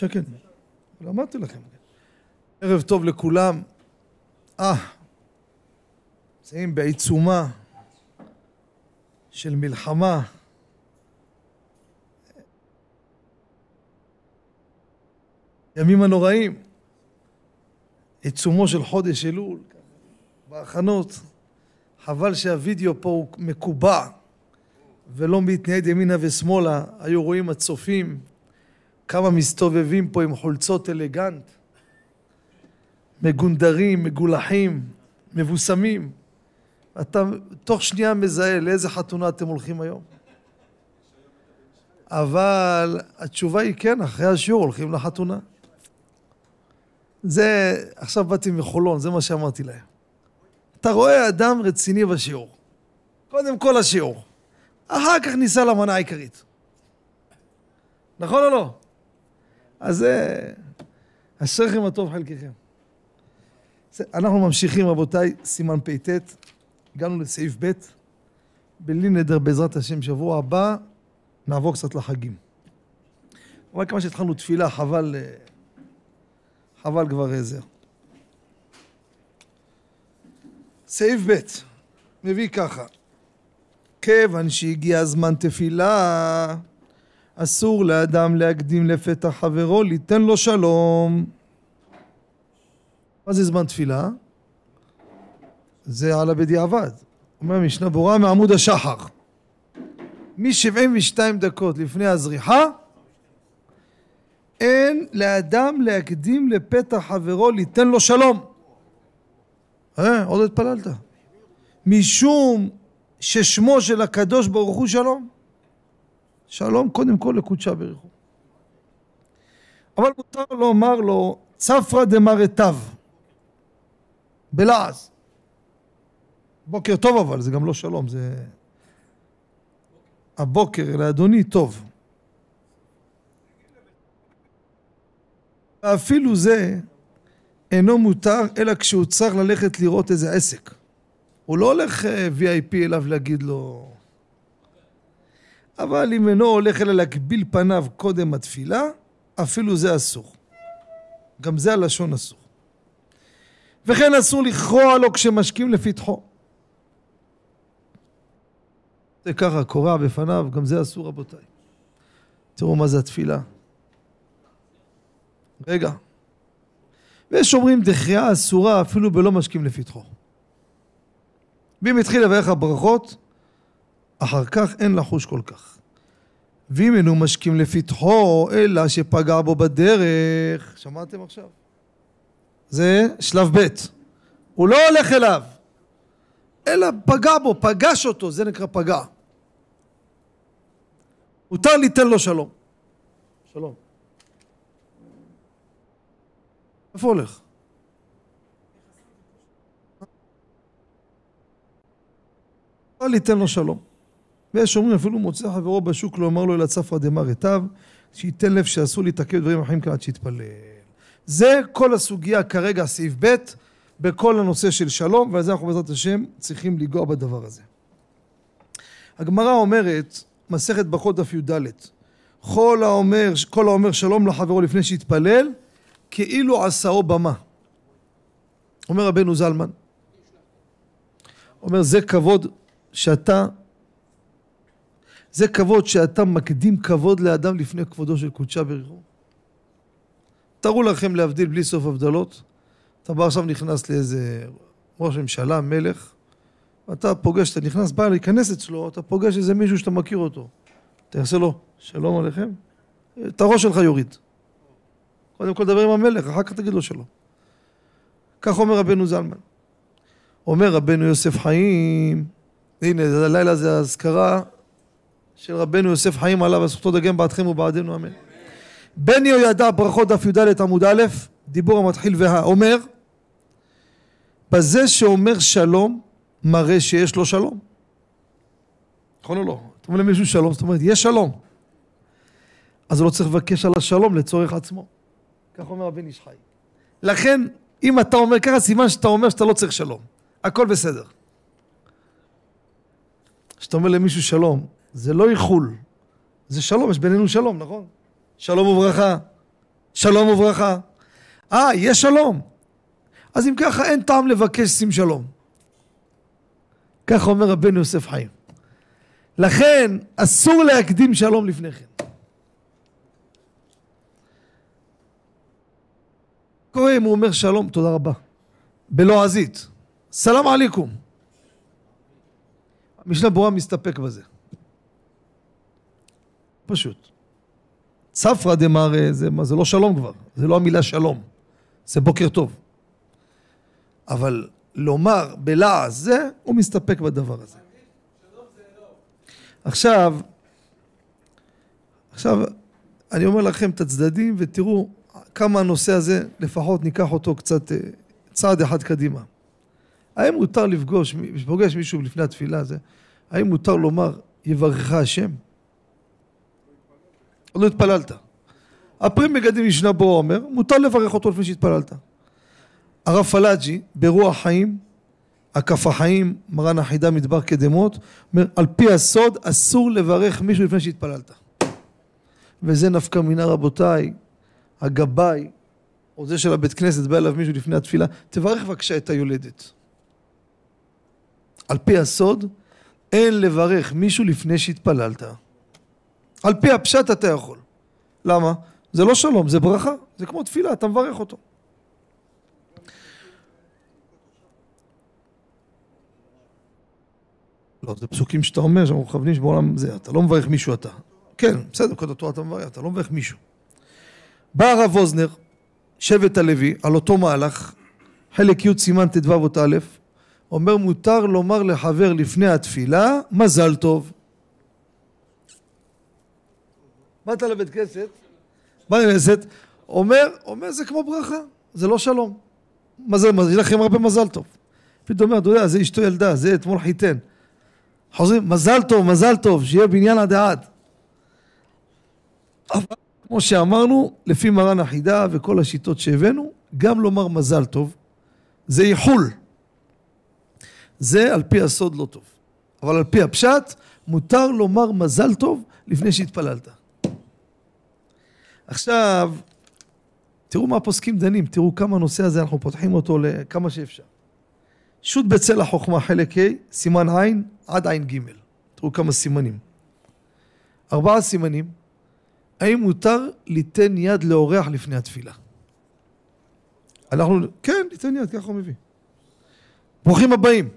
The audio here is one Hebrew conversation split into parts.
שקט. אבל אמרתי לכם. ערב טוב לכולם. אה, נמצאים בעיצומה של מלחמה. ימים הנוראים. עיצומו של חודש אלול, בהכנות. חבל שהווידאו פה הוא מקובע ולא מתנייד ימינה ושמאלה. היו רואים הצופים כמה מסתובבים פה עם חולצות אלגנט, מגונדרים, מגולחים, מבוסמים. אתה תוך שנייה מזהה לאיזה חתונה אתם הולכים היום. אבל התשובה היא כן, אחרי השיעור הולכים לחתונה. זה, עכשיו באתי מחולון, זה מה שאמרתי להם. אתה רואה אדם רציני בשיעור. קודם כל השיעור. אחר כך ניסע למנה העיקרית. נכון או לא? אז זה... אשריכם הטוב חלקכם. אנחנו ממשיכים רבותיי, סימן פט, הגענו לסעיף ב', בלי נדר בעזרת השם שבוע הבא נעבור קצת לחגים. אבל כמה שהתחלנו תפילה חבל, חבל כבר איזה. סעיף ב' מביא ככה כיוון שהגיע זמן תפילה אסור לאדם להקדים לפתח חברו ליתן לו שלום. מה זה זמן תפילה? זה על הבדיעבד. אומר המשנה ברורה מעמוד השחר. מ-72 דקות לפני הזריחה אין לאדם להקדים לפתח חברו ליתן לו שלום. אה, עוד התפללת. משום ששמו של הקדוש ברוך הוא שלום. שלום קודם כל לקודשה בריחו. אבל מותר לומר לו צפרא דמרתיו בלעז. בוקר טוב אבל זה גם לא שלום זה הבוקר לאדוני טוב. ואפילו זה אינו מותר אלא כשהוא צריך ללכת לראות איזה עסק. הוא לא הולך אה, VIP אליו להגיד לו אבל אם אינו הולך אלא להגביל פניו קודם התפילה, אפילו זה אסור. גם זה הלשון אסור. וכן אסור לכרוע לו כשמשקים לפתחו. זה ככה, קורע בפניו, גם זה אסור רבותיי. תראו מה זה התפילה. רגע. ויש אומרים דחייה אסורה אפילו בלא משקים לפתחו. ואם התחיל לברך הברכות, אחר כך אין לחוש כל כך. ואם אינו משכים לפתחו, אלא שפגע בו בדרך, שמעתם עכשיו? זה שלב ב', הוא לא הולך אליו, אלא פגע בו, פגש אותו, זה נקרא פגע. מותר ליתן לו שלום. שלום. איפה הולך? מותר ליתן לו שלום. ויש אומרים אפילו מוצא חברו בשוק לא אמר לו אלא צפרא דמר אתיו שייתן לב שאסור להתעכב דברים אחרים כאן עד שיתפלל. זה כל הסוגיה כרגע סעיף ב' בכל הנושא של שלום ועל זה אנחנו בעזרת השם צריכים לנגוע בדבר הזה. הגמרא אומרת מסכת ברכות דף י"ד כל האומר, כל האומר שלום לחברו לפני שיתפלל כאילו עשאו במה. אומר רבנו זלמן אומר זה כבוד שאתה זה כבוד שאתה מקדים כבוד לאדם לפני כבודו של קודשה בריחו. תארו לכם להבדיל בלי סוף הבדלות. אתה בא עכשיו נכנס לאיזה ראש ממשלה, מלך, אתה פוגש, אתה נכנס, בא להיכנס אצלו, אתה פוגש איזה מישהו שאתה מכיר אותו. אתה יעשה לו, שלום עליכם, את הראש שלך יוריד. קודם כל דבר עם המלך, אחר כך תגיד לו שלום. כך אומר רבנו זלמן. אומר רבנו יוסף חיים, הנה, הלילה זה אזכרה של רבנו יוסף חיים עליו, זכותו דגם בעדכם ובעדנו אמן. בן יהוידע ברכות דף י"ד עמוד א', דיבור המתחיל והאומר, בזה שאומר שלום, מראה שיש לו שלום. נכון או לא? אתה אומר למישהו שלום, זאת אומרת, יש שלום. אז הוא לא צריך לבקש על השלום לצורך עצמו. כך אומר הבן איש חי. לכן, אם אתה אומר ככה, סימן שאתה אומר שאתה לא צריך שלום. הכל בסדר. כשאתה אומר למישהו שלום, זה לא איחול, זה שלום, יש בינינו שלום, נכון? שלום וברכה. שלום וברכה. אה, יש שלום. אז אם ככה אין טעם לבקש שים שלום. ככה אומר רבנו יוסף חיים. לכן אסור להקדים שלום לפני כן. קורה אם הוא אומר שלום, תודה רבה, בלועזית, סלאם עליכום. המשנה ברורה מסתפק בזה. פשוט. צפרא דמרא זה, זה לא שלום כבר, זה לא המילה שלום, זה בוקר טוב. אבל לומר בלעז זה, הוא מסתפק בדבר הזה. עכשיו, עכשיו, אני אומר לכם את הצדדים ותראו כמה הנושא הזה, לפחות ניקח אותו קצת אה, צעד אחד קדימה. האם מותר לפגוש, פוגש מישהו לפני התפילה הזה, האם מותר לומר יברכך השם? לא התפללת. הפרים מגדים משנה בו אומר, מותר לברך אותו לפני שהתפללת. הרב פלאג'י, ברוח חיים, הכף החיים, מרן החידה מדבר קדמות, אומר, על פי הסוד אסור לברך מישהו לפני שהתפללת. וזה נפקא מינה רבותיי, הגבאי, או זה של הבית כנסת, בא אליו מישהו לפני התפילה, תברך בבקשה את היולדת. על פי הסוד, אין לברך מישהו לפני שהתפללת. על פי הפשט אתה יכול. למה? זה לא שלום, זה ברכה, זה כמו תפילה, אתה מברך אותו. לא, זה פסוקים שאתה אומר, שאנחנו מכוונים שבעולם זה, אתה לא מברך מישהו אתה. כן, בסדר, כל התורה אתה מברך, אתה לא מברך מישהו. בא הרב ווזנר, שבט הלוי, על אותו מהלך, חלק י' סימן ט"ו אות א', אומר מותר לומר לחבר לפני התפילה, מזל טוב. באת לבית כנסת, בא לבית כנסת, אומר, אומר זה כמו ברכה, זה לא שלום. מזל, מזל, לכם הרבה מזל טוב. פתאום אומר, אתה יודע, זה אשתו ילדה, זה אתמול חיתן. חוזרים, מזל טוב, מזל טוב, שיהיה בניין עד העד. אבל כמו שאמרנו, לפי מרן החידה וכל השיטות שהבאנו, גם לומר מזל טוב, זה איחול. זה על פי הסוד לא טוב. אבל על פי הפשט, מותר לומר מזל טוב לפני שהתפללת. עכשיו, תראו מה הפוסקים דנים, תראו כמה הנושא הזה, אנחנו פותחים אותו לכמה שאפשר. שו"ת בצל החוכמה חלק ה', סימן ע' עד ע' ג'. תראו כמה סימנים. ארבעה סימנים. האם מותר ליתן יד לאורח לפני התפילה? אנחנו, כן, ניתן יד, ככה הוא מביא. ברוכים הבאים.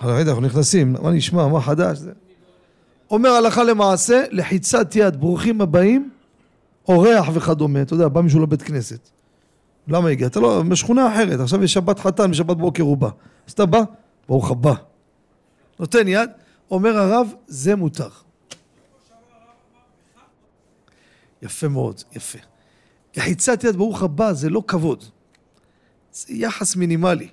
אנחנו נכנסים, מה נשמע, מה חדש? זה. אומר הלכה למעשה, לחיצת יד, ברוכים הבאים, אורח וכדומה. אתה יודע, בא מישהו לבית כנסת. למה הגעת? לא, בשכונה אחרת, עכשיו יש שבת חתן, בשבת בוקר הוא בא. אז אתה בא, ברוך הבא. נותן יד, אומר הרב, זה מותר. יפה מאוד, יפה. יחיצת יד ברוך הבא זה לא כבוד, זה יחס מינימלי.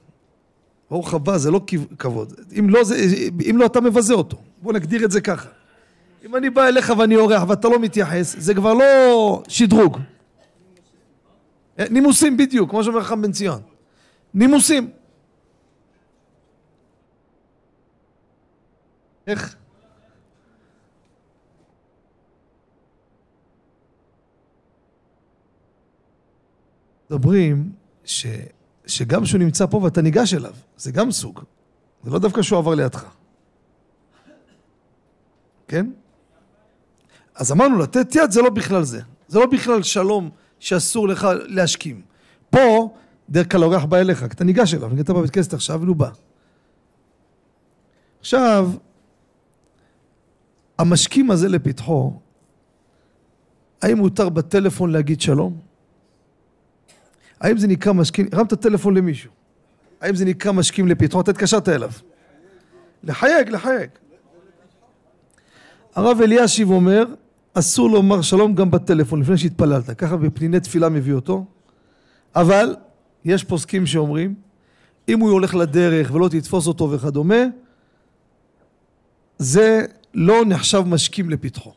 ברוך הבא זה לא כבוד. אם לא, זה, אם לא אתה מבזה אותו. בוא נגדיר את זה ככה. אם אני בא אליך ואני אורח ואתה לא מתייחס, זה כבר לא שדרוג. נימוסים בדיוק, כמו שאומר חכם בן ציון. נימוסים. איך? מדברים ש, שגם כשהוא נמצא פה ואתה ניגש אליו, זה גם סוג. זה לא דווקא שהוא עבר לידך. כן? אז אמרנו, לתת יד זה לא בכלל זה. זה לא בכלל שלום שאסור לך להשכים. פה, דרך כלל האורח בא אליך, אתה ניגש אליו, נגעת בבית כנסת עכשיו, והוא בא. עכשיו, המשכים הזה לפתחו, האם מותר בטלפון להגיד שלום? האם זה נקרא משכים, הרמת טלפון למישהו, האם זה נקרא משכים לפתחו? אתה התקשרת אליו. לחייג, לחייג. הרב אלישיב אומר, אסור לומר שלום גם בטלפון לפני שהתפללת, ככה בפניני תפילה מביא אותו, אבל יש פוסקים שאומרים, אם הוא הולך לדרך ולא תתפוס אותו וכדומה, זה לא נחשב משכים לפתחו.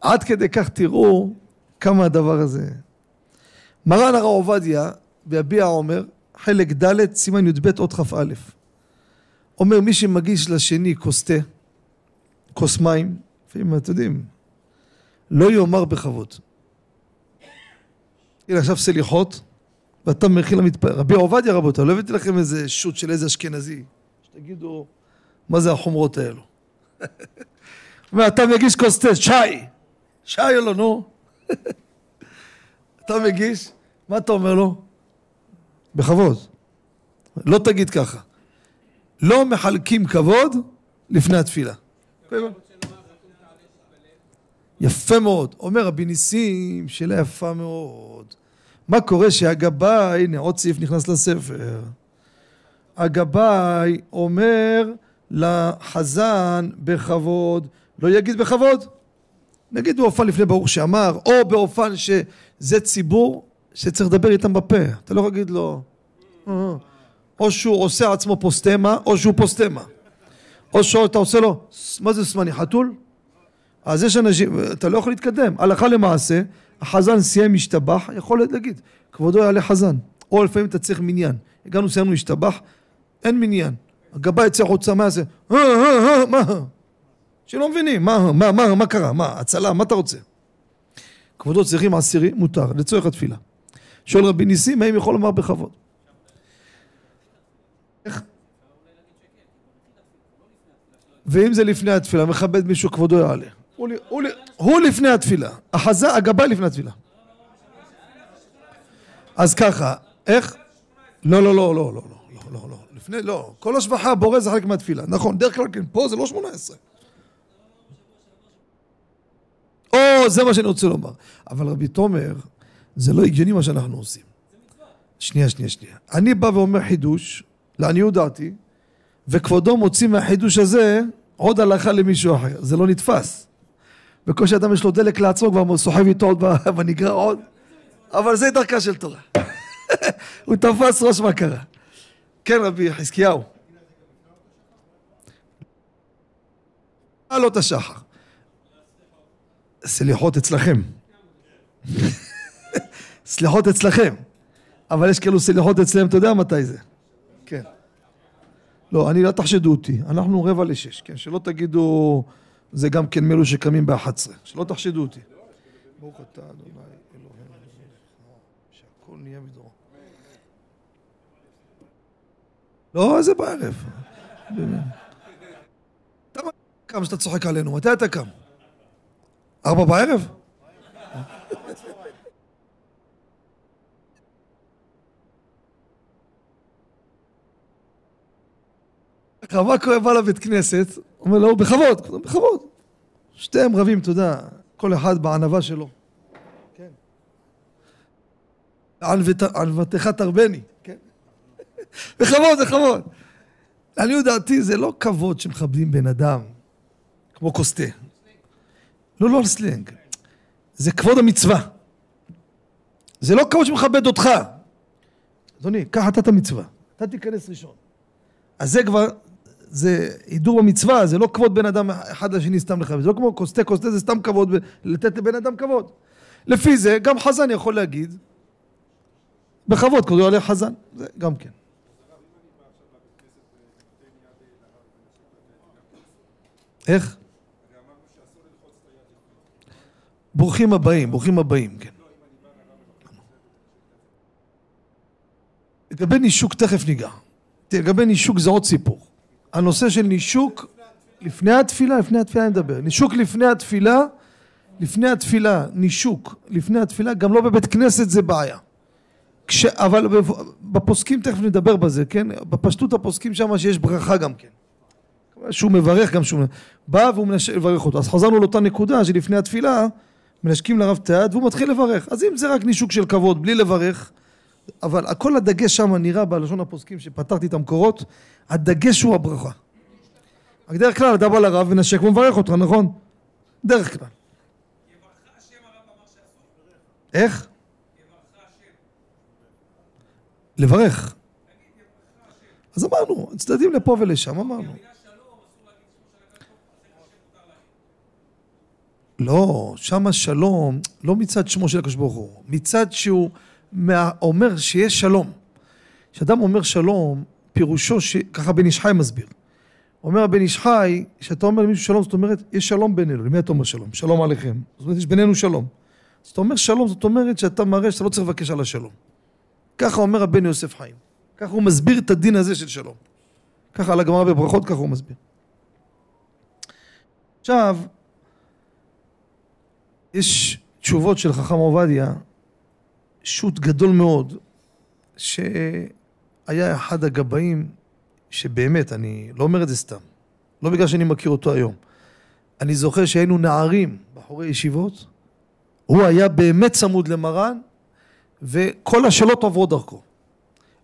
עד כדי כך תראו כמה הדבר הזה. מרן הרב עובדיה ביביע עומר, חלק ד', סימן י"ב אות כ"א. אומר מי שמגיש לשני כוס תה, כוס מים, לפעמים אתם יודעים, לא יאמר בכבוד. הנה עכשיו סליחות, ואתה מכין למתפלל. רבי עובדיה רבותיי, לא הבאתי לכם איזה שוט של איזה אשכנזי, שתגידו, מה זה החומרות האלו? ואתה מגיש כוס תה, שי! שי לא, נו. אתה מגיש, מה אתה אומר לו? בכבוד. לא תגיד ככה. לא מחלקים כבוד לפני התפילה. יפה מאוד. אומר רבי ניסים, שאלה יפה מאוד. מה קורה שהגבאי, הנה עוד סעיף נכנס לספר. הגבאי אומר לחזן בכבוד, לא יגיד בכבוד. נגיד באופן לפני ברוך שאמר, או באופן שזה ציבור שצריך לדבר איתם בפה. אתה לא יכול להגיד לו, אה, או שהוא עושה עצמו פוסטמה, או שהוא פוסטמה. או שאתה עושה לו, מה זה סמני, חתול? אז יש אנשים, אתה לא יכול להתקדם. הלכה למעשה, החזן סיים משתבח, יכול להגיד, כבודו יעלה חזן. או לפעמים אתה צריך מניין. הגענו, סיימנו להשתבח, אין מניין. הגבאי יצא החוצה, מה יעשה? אה, אה, מה? שלא מבינים, מה, מה, מה, מה קרה? מה, הצלה, מה אתה רוצה? כבודו צריכים עשירי, מותר, לצורך התפילה. שואל רבי ניסים, האם יכול לומר בכבוד? איך? ואם זה לפני התפילה, מכבד מישהו, כבודו יעלה. הוא, הוא, לפני התפילה, החזה, הגבאי לפני התפילה. אז ככה, איך? לא, לא, לא, לא, לא, לא, לא, לא, לפני, לא, כל השבחה בורא זה חלק מהתפילה, נכון, דרך כלל כן, פה זה לא שמונה עשרה. או, זה מה שאני רוצה לומר. אבל רבי תומר, זה לא הגיוני מה שאנחנו עושים. שנייה, שנייה, שנייה. אני בא ואומר חידוש, לעניות דעתי, וכבודו מוציא מהחידוש הזה עוד הלכה למישהו אחר. זה לא נתפס. בקושי אדם יש לו דלק לעצמו, כבר סוחב איתו עוד בנגרע עוד. אבל זה דרכה של תורה. הוא תפס ראש מה קרה. כן, רבי חזקיהו. עלות השחר. סליחות אצלכם. סליחות אצלכם. אבל יש כאלו סליחות אצלם, אתה יודע מתי זה. כן. לא, אני, לא תחשדו אותי. אנחנו רבע לשש, כן? שלא תגידו, זה גם כן מאלו שקמים באחת עשרה. שלא תחשדו אותי. ברוך אתה אדוני אלוהינו, שהכל נהיה בדורו. לא, זה בערב. אתה קם שאתה צוחק עלינו, מתי אתה קם? ארבע בערב? קורה בא לבית כנסת? אומר לו, בכבוד, בכבוד. שתיהם רבים, אתה יודע, כל אחד בענווה שלו. כן. ענוותך תרבני, כן. בכבוד, בכבוד. לעניות דעתי זה לא כבוד שמכבדים בן אדם, כמו כוס לא, לא על סלנג. זה כבוד המצווה. זה לא כבוד שמכבד אותך. אדוני, קח אתה את המצווה. אתה תיכנס ראשון. אז זה כבר, זה הידור במצווה, זה לא כבוד בין אדם אחד לשני סתם לכבד. זה לא כמו כוסתה, כוסתה זה סתם כבוד, לתת לבן אדם כבוד. לפי זה, גם חזן יכול להגיד, בכבוד, כבודו עולה חזן. זה גם כן. איך? ברוכים הבאים, ברוכים הבאים, כן. לגבי נישוק תכף ניגע. לגבי נישוק זה עוד סיפור. הנושא של נישוק לפני התפילה, לפני התפילה אני מדבר. נישוק לפני התפילה, לפני התפילה, נישוק לפני התפילה, גם לא בבית כנסת זה בעיה. כש, אבל בפוסקים תכף נדבר בזה, כן? בפשטות הפוסקים שם שיש ברכה גם כן. שהוא מברך גם שהוא... בא והוא מנשק לברך אותו. אז חזרנו לאותה נקודה שלפני התפילה מנשקים לרב את והוא מתחיל לברך. אז אם זה רק נישוק של כבוד, בלי לברך, אבל הכל הדגש שם נראה בלשון הפוסקים שפתרתי את המקורות, הדגש הוא הברכה. בדרך כלל אתה בא לרב ונשק ומברך אותך, נכון? דרך כלל. איך? לברך. אז אמרנו, צדדים לפה ולשם, אמרנו. לא, שם השלום, לא מצד שמו של הקדוש ברוך הוא, מצד שהוא אומר שיש שלום. כשאדם אומר שלום, פירושו, ש... ככה בן איש חי מסביר. אומר הבן איש חי, כשאתה אומר למישהו שלום, זאת אומרת, יש שלום בינינו. למי אתה אומר שלום? שלום עליכם. זאת אומרת, יש בינינו שלום. זאת אומרת שלום, זאת אומרת שאתה מראה שאתה לא צריך לבקש על השלום. ככה אומר הבן יוסף חיים. ככה הוא מסביר את הדין הזה של שלום. ככה על הגמרא בברכות, ככה הוא מסביר. עכשיו, יש תשובות של חכם עובדיה, שו"ת גדול מאוד, שהיה אחד הגבאים, שבאמת, אני לא אומר את זה סתם, לא בגלל שאני מכיר אותו היום. אני זוכר שהיינו נערים, בחורי ישיבות, הוא היה באמת צמוד למרן, וכל השאלות עוברות דרכו.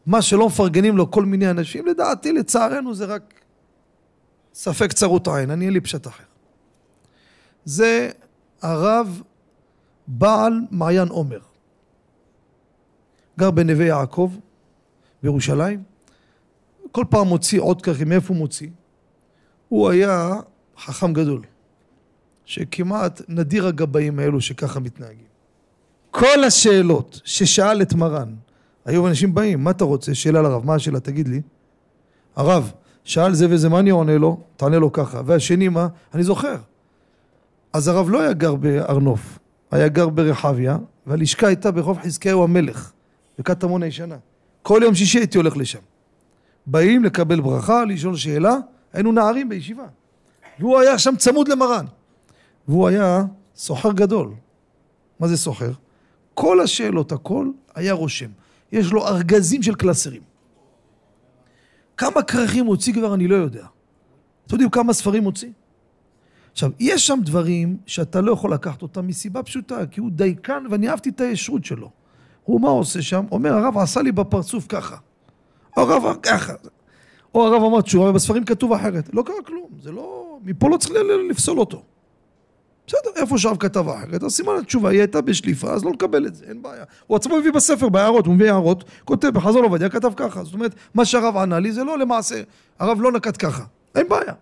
מה שלא מפרגנים לו כל מיני אנשים, לדעתי, לצערנו, זה רק ספק צרות עין, אני אין לי פשט אחר. זה הרב בעל מעיין עומר. גר בנווה יעקב, בירושלים. כל פעם מוציא עוד ככה, מאיפה הוא מוציא? הוא היה חכם גדול, שכמעט נדיר הגבאים האלו שככה מתנהגים. כל השאלות ששאל את מרן, היו אנשים באים, מה אתה רוצה? שאלה לרב, מה השאלה? תגיד לי. הרב, שאל זה וזה, מה אני עונה לו? תענה לו ככה. והשני מה? אני זוכר. אז הרב לא היה גר בהר נוף, היה גר ברחביה, והלשכה הייתה ברחוב חזקיהו המלך, בקטמון הישנה. כל יום שישי הייתי הולך לשם. באים לקבל ברכה, לשאול שאלה, היינו נערים בישיבה. והוא היה שם צמוד למרן. והוא היה סוחר גדול. מה זה סוחר? כל השאלות, הכל, היה רושם. יש לו ארגזים של קלסרים. כמה כרכים הוא הוציא כבר אני לא יודע. אתם יודעים כמה ספרים הוציא? עכשיו, יש שם דברים שאתה לא יכול לקחת אותם מסיבה פשוטה, כי הוא דייקן ואני אהבתי את הישרות שלו. הוא מה עושה שם? אומר, הרב עשה לי בפרצוף ככה. הרב ככה. או הרב אמר תשובה, ובספרים כתוב אחרת. לא קרה כלום, זה לא... מפה לא צריך לפסול אותו. בסדר, איפה שהרב כתב אחרת, אז סימן התשובה היא הייתה בשליפה, אז לא לקבל את זה, אין בעיה. הוא עצמו מביא בספר, בהערות, הוא מביא הערות, כותב בחזון עובדיה, כתב ככה. זאת אומרת, מה שהרב ענה לי זה לא למעשה, הרב לא נקט ככה, אין בעיה.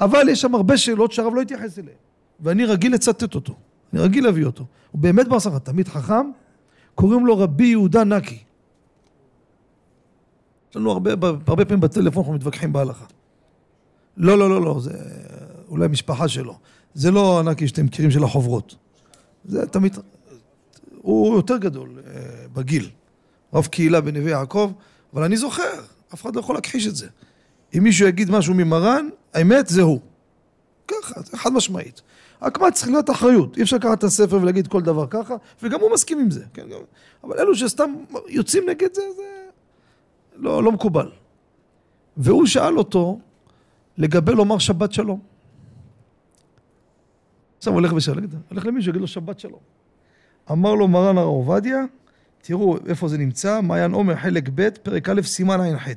אבל יש שם הרבה שאלות שהרב לא התייחס אליהן, ואני רגיל לצטט אותו, אני רגיל להביא אותו. הוא באמת ברסך, תמיד חכם, קוראים לו רבי יהודה נקי. יש לנו הרבה, הרבה פעמים בטלפון אנחנו מתווכחים בהלכה. לא, לא, לא, לא, זה אולי משפחה שלו. זה לא הנקי שאתם מכירים של החוברות. זה תמיד... הוא יותר גדול אה, בגיל. רב קהילה בנווה יעקב, אבל אני זוכר, אף אחד לא יכול להכחיש את זה. אם מישהו יגיד משהו ממרן, האמת זה הוא. ככה, זה חד משמעית. רק מה צריך להיות אחריות, אי אפשר לקחת את הספר ולהגיד כל דבר ככה, וגם הוא מסכים עם זה. כן, גם... אבל אלו שסתם יוצאים נגד זה, זה לא, לא מקובל. והוא שאל אותו לגבי לומר שבת שלום. עכשיו הוא הולך ושאל, הולך למישהו, יגיד לו שבת שלום. אמר לו מרן הרב עובדיה, תראו איפה זה נמצא, מעיין עומר חלק ב', פרק א', סימן ע"ח.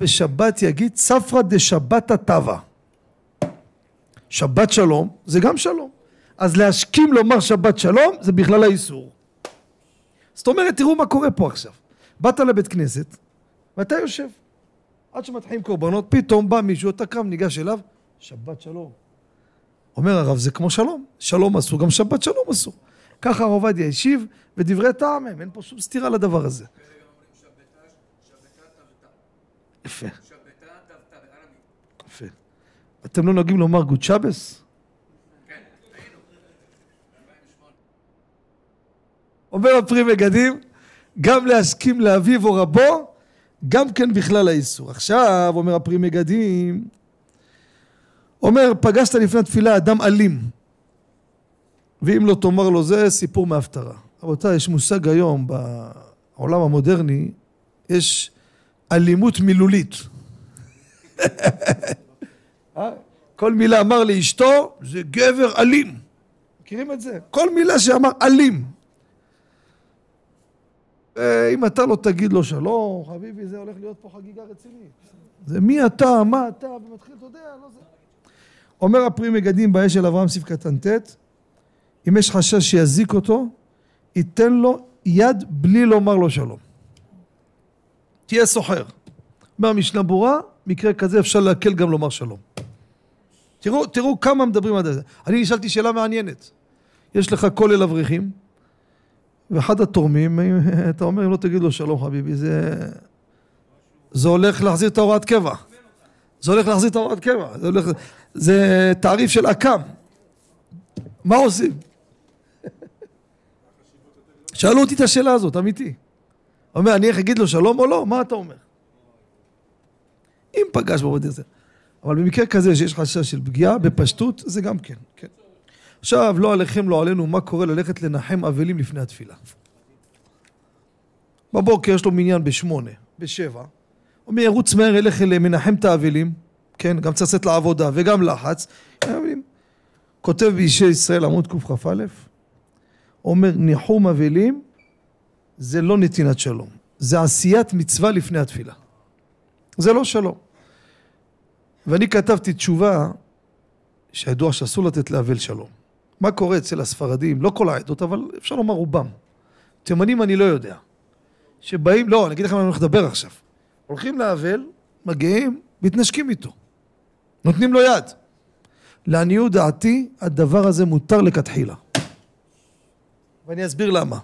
בשבת יגיד צפרא דשבתא טבא. שבת שלום זה גם שלום. אז להשכים לומר שבת שלום זה בכלל האיסור. זאת אומרת, תראו מה קורה פה עכשיו. באת לבית כנסת ואתה יושב. עד שמתחילים קורבנות, פתאום בא מישהו, אתה קם, ניגש אליו, שבת שלום. אומר הרב, זה כמו שלום. שלום אסור, גם שבת שלום אסור. ככה הרב עובדיה השיב, ודברי טעם הם, אין פה שום סתירה לדבר הזה. יפה. יפה. אתם לא נוהגים לומר גוד שבס? אומר הפרי מגדים, גם להסכים לאביו או רבו, גם כן בכלל האיסור. עכשיו, אומר הפרי מגדים, אומר, פגשת לפני התפילה אדם אלים, ואם לא תאמר לו זה, סיפור מהפטרה. רבותיי, יש מושג היום בעולם המודרני, יש אלימות מילולית. אה? כל מילה אמר לאשתו, זה גבר אלים. מכירים את זה? כל מילה שאמר אלים. אם אתה לא תגיד לו שלום, חביבי, זה הולך להיות פה חגיגה רצינית. זה מי אתה, מה אתה, ומתחיל, אתה יודע, לא זה. אומר הפרי מגדים באש של אברהם סעיף קטן ט', אם יש חשש שיזיק אותו, ייתן לו יד בלי לומר לו שלום. תהיה סוחר. אומר משנה ברורה, מקרה כזה אפשר להקל גם לומר שלום. תראו, תראו כמה מדברים על זה. אני נשאלתי שאלה מעניינת. יש לך כולל אברכים, ואחד התורמים, אתה אומר, אם לא תגיד לו שלום חביבי, זה... זה הולך להחזיר את ההוראת קבע. זה הולך להחזיר את ההוראת קבע. זה, הולך... זה תעריף של אק"ם. מה עושים? שאלו אותי את השאלה הזאת, אמיתי. אומר, אני איך אגיד לו שלום או לא? מה אתה אומר? אם פגש בו בדרך אבל במקרה כזה שיש חשש של פגיעה, בפשטות, זה גם כן, כן. עכשיו, לא עליכם, לא עלינו, מה קורה ללכת לנחם אבלים לפני התפילה? בבוקר יש לו מניין בשמונה, בשבע. הוא אומר, ירוץ מהר, ילך מנחם את האבלים, כן, גם צריך לצאת לעבודה וגם לחץ. כותב באישי ישראל עמוד קכ"א, אומר, ניחום אבלים זה לא נתינת שלום, זה עשיית מצווה לפני התפילה. זה לא שלום. ואני כתבתי תשובה שידוע שאסור לתת לאבל שלום. מה קורה אצל הספרדים, לא כל העדות, אבל אפשר לומר רובם. תימנים אני לא יודע. שבאים, לא, אני אגיד לכם מה אני הולך לדבר עכשיו. הולכים לאבל, מגיעים, מתנשקים איתו. נותנים לו יד. לעניות דעתי, הדבר הזה מותר לכתחילה. ואני אסביר למה.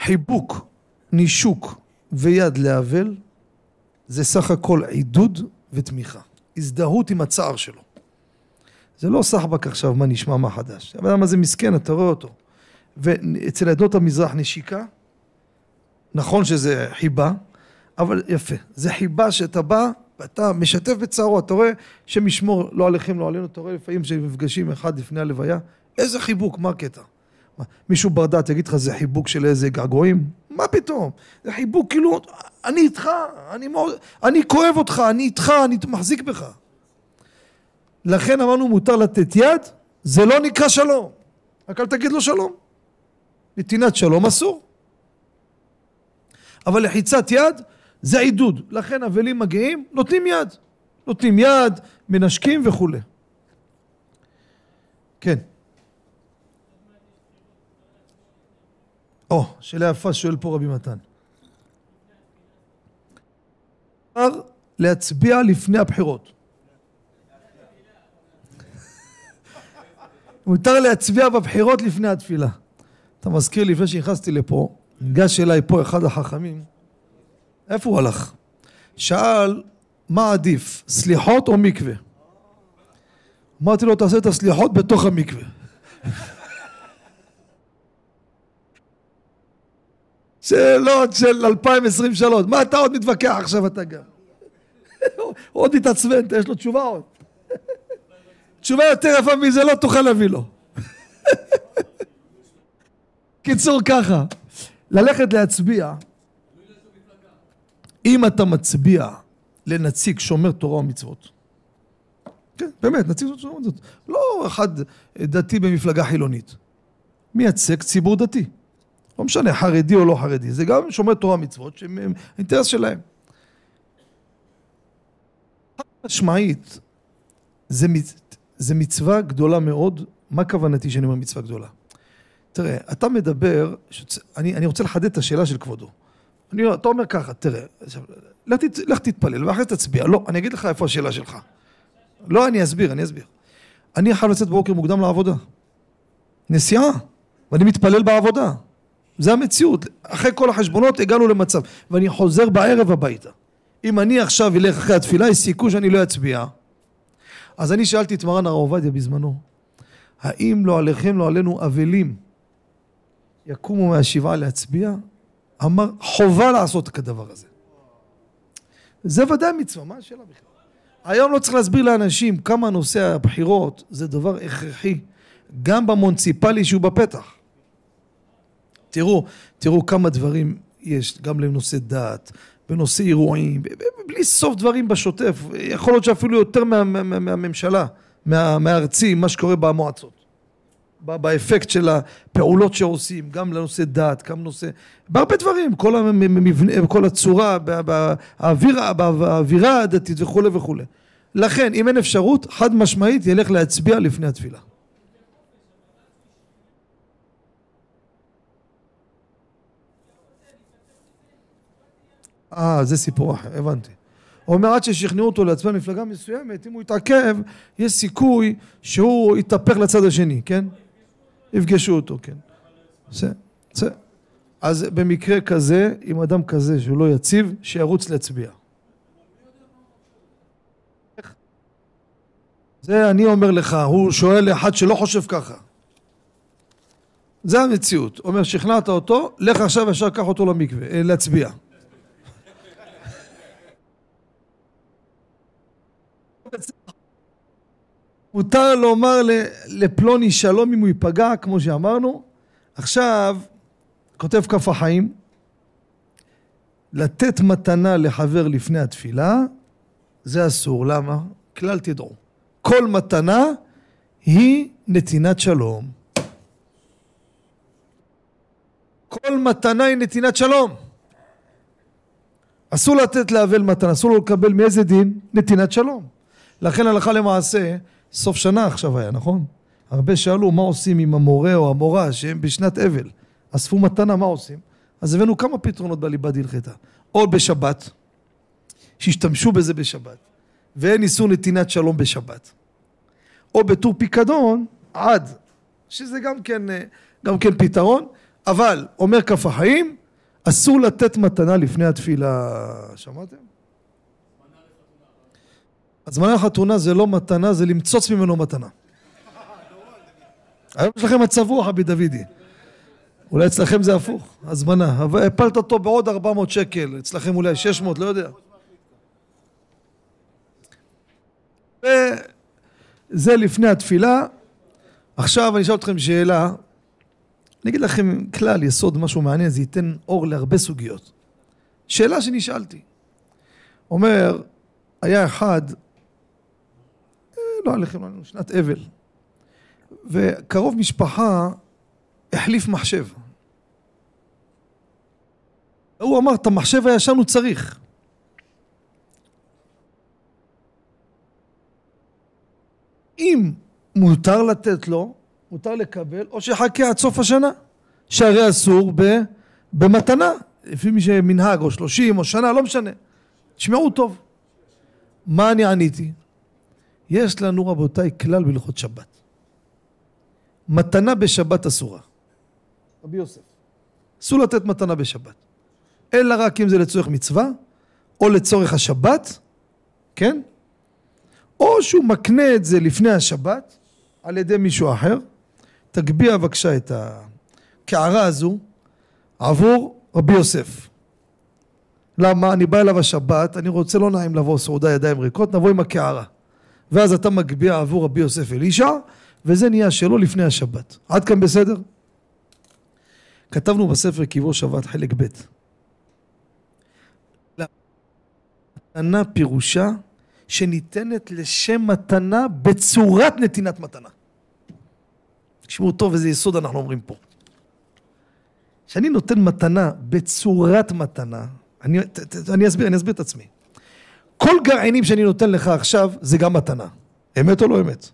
חיבוק, נישוק ויד לאבל זה סך הכל עידוד ותמיכה. הזדהות עם הצער שלו. זה לא סחבק עכשיו מה נשמע מה חדש. הבן אדם הזה מסכן, אתה רואה אותו. ואצל עדות המזרח נשיקה, נכון שזה חיבה, אבל יפה. זה חיבה שאתה בא ואתה משתף בצערו, אתה רואה שם ישמור לא עליכם לא עלינו, אתה רואה לפעמים שמפגשים אחד לפני הלוויה, איזה חיבוק, מה הקטע? מישהו בר דעת יגיד לך זה חיבוק של איזה געגועים? מה פתאום? זה חיבוק כאילו, אני איתך, אני מאוד, אני כואב אותך, אני איתך, אני מחזיק בך. לכן אמרנו מותר לתת יד, זה לא נקרא שלום. רק אל תגיד לו שלום. נתינת שלום אסור. אבל לחיצת יד זה עידוד. לכן אבלים מגיעים, נותנים יד. נותנים יד, מנשקים וכולי. כן. או, שאלה יפה שואל פה רבי מתן. מותר להצביע לפני הבחירות. מותר להצביע בבחירות לפני התפילה. אתה מזכיר לי, לפני שנכנסתי לפה, ניגש אליי פה אחד החכמים, איפה הוא הלך? שאל, מה עדיף, סליחות או מקווה? אמרתי לו, תעשה את הסליחות בתוך המקווה. שאלות של 2023, מה אתה עוד מתווכח עכשיו אתה גם? עוד מתעצבן, יש לו תשובה עוד. תשובה יותר יפה מזה לא תוכל להביא לו. קיצור ככה, ללכת להצביע, אם אתה מצביע לנציג שומר תורה ומצוות, כן, באמת, נציג שומר מצוות, לא אחד דתי במפלגה חילונית, מייצג ציבור דתי. לא משנה, חרדי או לא חרדי, זה גם שומר תורה ומצוות שהם אינטרס שלהם. משמעית, זה, זה מצווה גדולה מאוד. מה כוונתי שאני אומר מצווה גדולה? תראה, אתה מדבר, שצ... אני, אני רוצה לחדד את השאלה של כבודו. אני, אתה אומר ככה, תראה, לך, תת, לך תתפלל ואחרי זה תצביע. לא, אני אגיד לך איפה השאלה שלך. לא, אני אסביר, אני אסביר. אני חייב לצאת בבוקר מוקדם לעבודה. נסיעה, ואני מתפלל בעבודה. זה המציאות. אחרי כל החשבונות הגענו למצב, ואני חוזר בערב הביתה. אם אני עכשיו אלך אחרי התפילה, יש סיכוי שאני לא אצביע. אז אני שאלתי את מרן הרב עובדיה בזמנו, האם לא עליכם, לא עלינו אבלים יקומו מהשבעה להצביע? אמר, חובה לעשות כדבר הזה. זה ודאי מצווה, מה השאלה בכלל? היום לא צריך להסביר לאנשים כמה נושא הבחירות זה דבר הכרחי, גם במונציפלי שהוא בפתח. תראו, תראו כמה דברים יש, גם לנושא דת, בנושא אירועים, בלי סוף דברים בשוטף, יכול להיות שאפילו יותר מה, מה, מה, מהממשלה, מה, מהארצי, מה שקורה במועצות. באפקט של הפעולות שעושים, גם לנושא דת, גם לנושא... בהרבה דברים, כל המבנה, כל הצורה, באווירה, באווירה הדתית וכולי וכולי. לכן, אם אין אפשרות, חד משמעית ילך להצביע לפני התפילה. אה, זה סיפור אחר, הבנתי. הוא אומר עד ששכנעו אותו להצביע מפלגה מסוימת, אם הוא יתעכב, יש סיכוי שהוא יתהפך לצד השני, כן? יפגשו אותו, כן. זה, זה. אז במקרה כזה, עם אדם כזה שהוא לא יציב, שירוץ להצביע. זה אני אומר לך, הוא שואל לאחד שלא חושב ככה. זה המציאות. אומר, שכנעת אותו, לך עכשיו ישר קח אותו למקווה, אה, להצביע. מותר לומר לפלוני שלום אם הוא ייפגע, כמו שאמרנו. עכשיו, כותב כף החיים, לתת מתנה לחבר לפני התפילה, זה אסור. למה? כלל תדעו. כל מתנה היא נתינת שלום. כל מתנה היא נתינת שלום. אסור לתת לאבל מתנה, אסור לו לקבל מאיזה דין? נתינת שלום. לכן הלכה למעשה, סוף שנה עכשיו היה, נכון? הרבה שאלו מה עושים עם המורה או המורה שהם בשנת אבל. אספו מתנה, מה עושים? אז הבאנו כמה פתרונות בליבה דלחתה. או בשבת, שהשתמשו בזה בשבת, ואין איסור נתינת שלום בשבת. או בטור פיקדון עד, שזה גם כן, גם כן פתרון, אבל אומר כף החיים, אסור לתת מתנה לפני התפילה. שמעתם? הזמנה לחתונה זה לא מתנה, זה למצוץ ממנו מתנה. היום יש לכם מצב רוח, רבי דודי. אולי אצלכם זה הפוך, הזמנה. אבל הפלת אותו בעוד 400 שקל, אצלכם אולי 600, לא יודע. וזה לפני התפילה. עכשיו אני אשאל אתכם שאלה. אני אגיד לכם כלל, יסוד, משהו מעניין, זה ייתן אור להרבה סוגיות. שאלה שנשאלתי. אומר, היה אחד, לא עליכם, לא שנת אבל, וקרוב משפחה החליף מחשב. הוא אמר, את המחשב הישן הוא צריך. אם מותר לתת לו, מותר לקבל, או שיחכה עד סוף השנה, שהרי אסור ב, במתנה, לפי מי שמנהג, או שלושים, או שנה, לא משנה. תשמעו טוב. מה אני עניתי? יש לנו רבותיי כלל בהלכות שבת. מתנה בשבת אסורה. רבי יוסף. אסור לתת מתנה בשבת. אלא רק אם זה לצורך מצווה, או לצורך השבת, כן? או שהוא מקנה את זה לפני השבת, על ידי מישהו אחר. תגביה בבקשה את הקערה הזו עבור רבי יוסף. למה? אני בא אליו השבת, אני רוצה לא נעים לבוא סעודה ידיים ריקות, נבוא עם הקערה. ואז אתה מגביה עבור רבי יוסף אלישע, וזה נהיה שלו לפני השבת. עד כאן בסדר? כתבנו בספר קיבו שבת חלק ב' מתנה פירושה שניתנת לשם מתנה בצורת נתינת מתנה. תשמעו טוב איזה יסוד אנחנו אומרים פה. כשאני נותן מתנה בצורת מתנה, אני, ת, ת, אני אסביר, אני אסביר את עצמי. כל גרעינים שאני נותן לך עכשיו זה גם מתנה. אמת או לא אמת?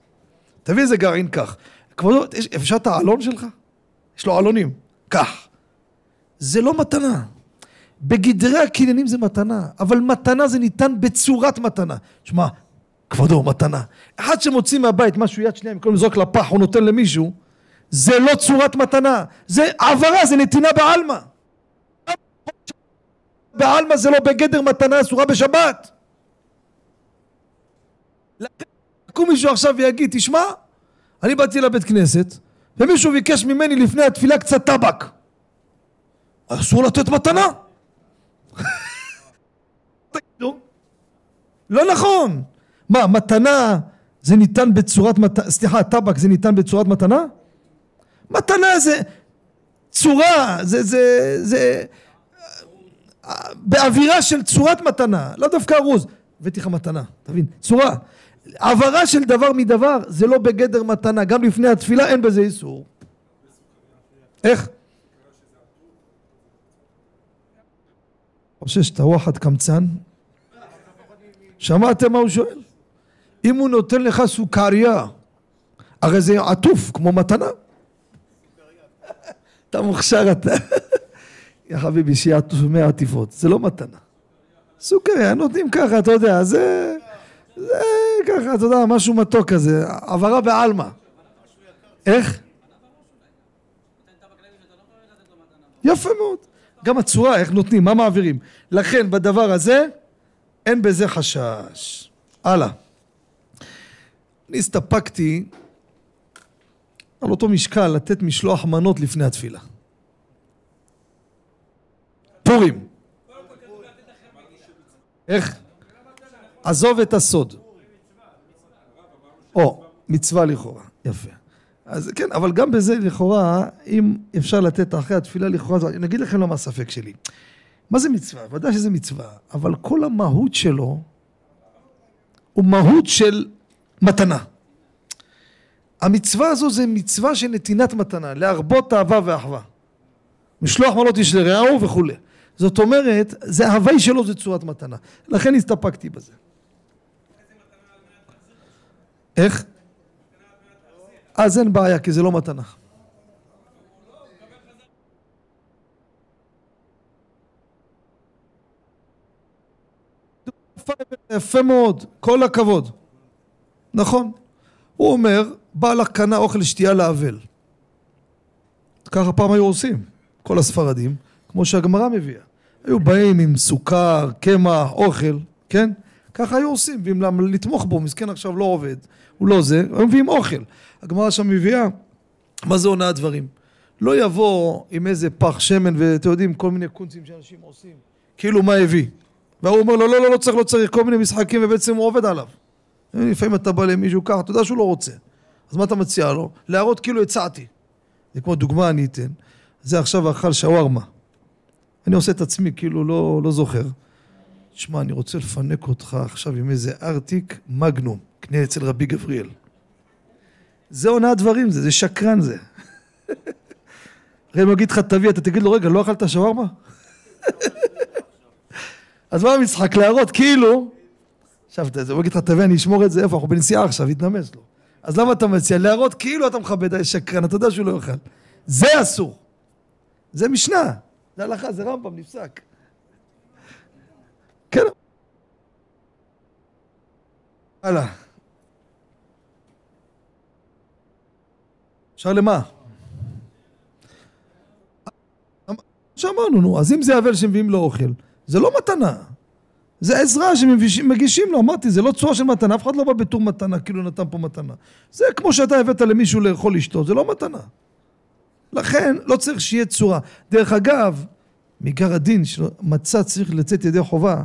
תביא איזה גרעין כך. כבודו, אפשר את העלון שלך? יש לו עלונים. קח. זה לא מתנה. בגדרי הקניינים זה מתנה, אבל מתנה זה ניתן בצורת מתנה. שמע, כבודו, מתנה. אחד שמוציא מהבית משהו יד שנייה, במקום לזרוק לפח, הוא נותן למישהו, זה לא צורת מתנה, זה העברה, זה נתינה בעלמא. בעלמא זה לא בגדר מתנה אסורה בשבת. יקום מישהו עכשיו ויגיד, תשמע, אני באתי לבית כנסת, ומישהו ביקש ממני לפני התפילה קצת טבק. אסור לתת מתנה. לא נכון. מה, מתנה זה ניתן בצורת מתנה, סליחה, טבק זה ניתן בצורת מתנה? מתנה זה צורה, זה, זה, זה באווירה של צורת מתנה, לא דווקא ארוז. הבאתי לך מתנה, תבין, צורה. העברה של דבר מדבר זה לא בגדר מתנה, גם לפני התפילה אין בזה איסור. איך? חושב שאתה וואחד קמצן? שמעתם מה הוא שואל? אם הוא נותן לך סוכריה, הרי זה עטוף כמו מתנה. אתה מוכשר אתה. יא חביבי, שיהיה עטוף מאה עטיפות, זה לא מתנה. סוכריה, נותנים ככה, אתה יודע, זה... זה ככה, אתה יודע, משהו מתוק כזה, העברה בעלמא. איך? יפה מאוד. גם הצורה, איך נותנים, מה מעבירים. לכן בדבר הזה אין בזה חשש. הלאה. אני הסתפקתי על אותו משקל לתת משלוח מנות לפני התפילה. פורים. איך? עזוב את הסוד. או, מצווה לכאורה, יפה. אז כן, אבל גם בזה לכאורה, אם אפשר לתת אחרי התפילה לכאורה, אני אגיד לכם למה הספק שלי. מה זה מצווה? ודאי שזה מצווה, אבל כל המהות שלו הוא מהות של מתנה. המצווה הזו זה מצווה של נתינת מתנה, להרבות אהבה ואחווה. משלוח מנות איש לרעהו וכולי. זאת אומרת, זה ההווי שלו זה צורת מתנה. לכן הסתפקתי בזה. איך? אז אין בעיה, כי זה לא מתנה. יפה מאוד, כל הכבוד. נכון. הוא אומר, בא לך קנה אוכל שתייה לאבל. ככה פעם היו עושים, כל הספרדים, כמו שהגמרא מביאה. היו באים עם סוכר, קמח, אוכל, כן? ככה היו עושים, ואם לתמוך בו, מסכן עכשיו לא עובד, הוא לא זה, היו מביאים אוכל. הגמרא שם מביאה, מה זה עונה הדברים? לא יבוא עם איזה פח שמן, ואתם יודעים, כל מיני קונצים שאנשים עושים, כאילו מה הביא. והוא אומר לו, לא, לא, לא צריך, לא צריך, כל מיני משחקים, ובעצם הוא עובד עליו. לפעמים אתה בא למישהו ככה, אתה יודע שהוא לא רוצה. אז מה אתה מציע לו? להראות כאילו הצעתי. זה כמו דוגמה אני אתן. זה עכשיו אכל שווארמה. אני עושה את עצמי כאילו לא, לא זוכר. שמע, אני רוצה לפנק אותך עכשיו עם איזה ארטיק מגנום, קנה אצל רבי גבריאל. זה עונה הדברים, זה, זה שקרן זה. הרי אם אגיד לך תביא, אתה תגיד לו, רגע, לא אכלת שווארמה? אז מה המשחק? להראות כאילו, עכשיו, הוא יגיד לך, תביא, אני אשמור את זה, איפה? אנחנו בנסיעה עכשיו, יתנמס לו. אז למה אתה מציע? להראות כאילו אתה מכבד שקרן, אתה יודע שהוא לא יאכל. זה אסור. זה משנה. זה הלכה, זה רמב"ם, נפסק. כן. הלאה. אפשר למה? שאמרנו, נו, אז אם זה אבל שמביאים לו אוכל, זה לא מתנה. זה עזרה שמגישים לו, אמרתי, זה לא צורה של מתנה, אף אחד לא בא בתור מתנה, כאילו נתן פה מתנה. זה כמו שאתה הבאת למישהו לאכול לשתות, זה לא מתנה. לכן לא צריך שיהיה צורה. דרך אגב, מעיקר הדין שמצה צריך לצאת ידי חובה,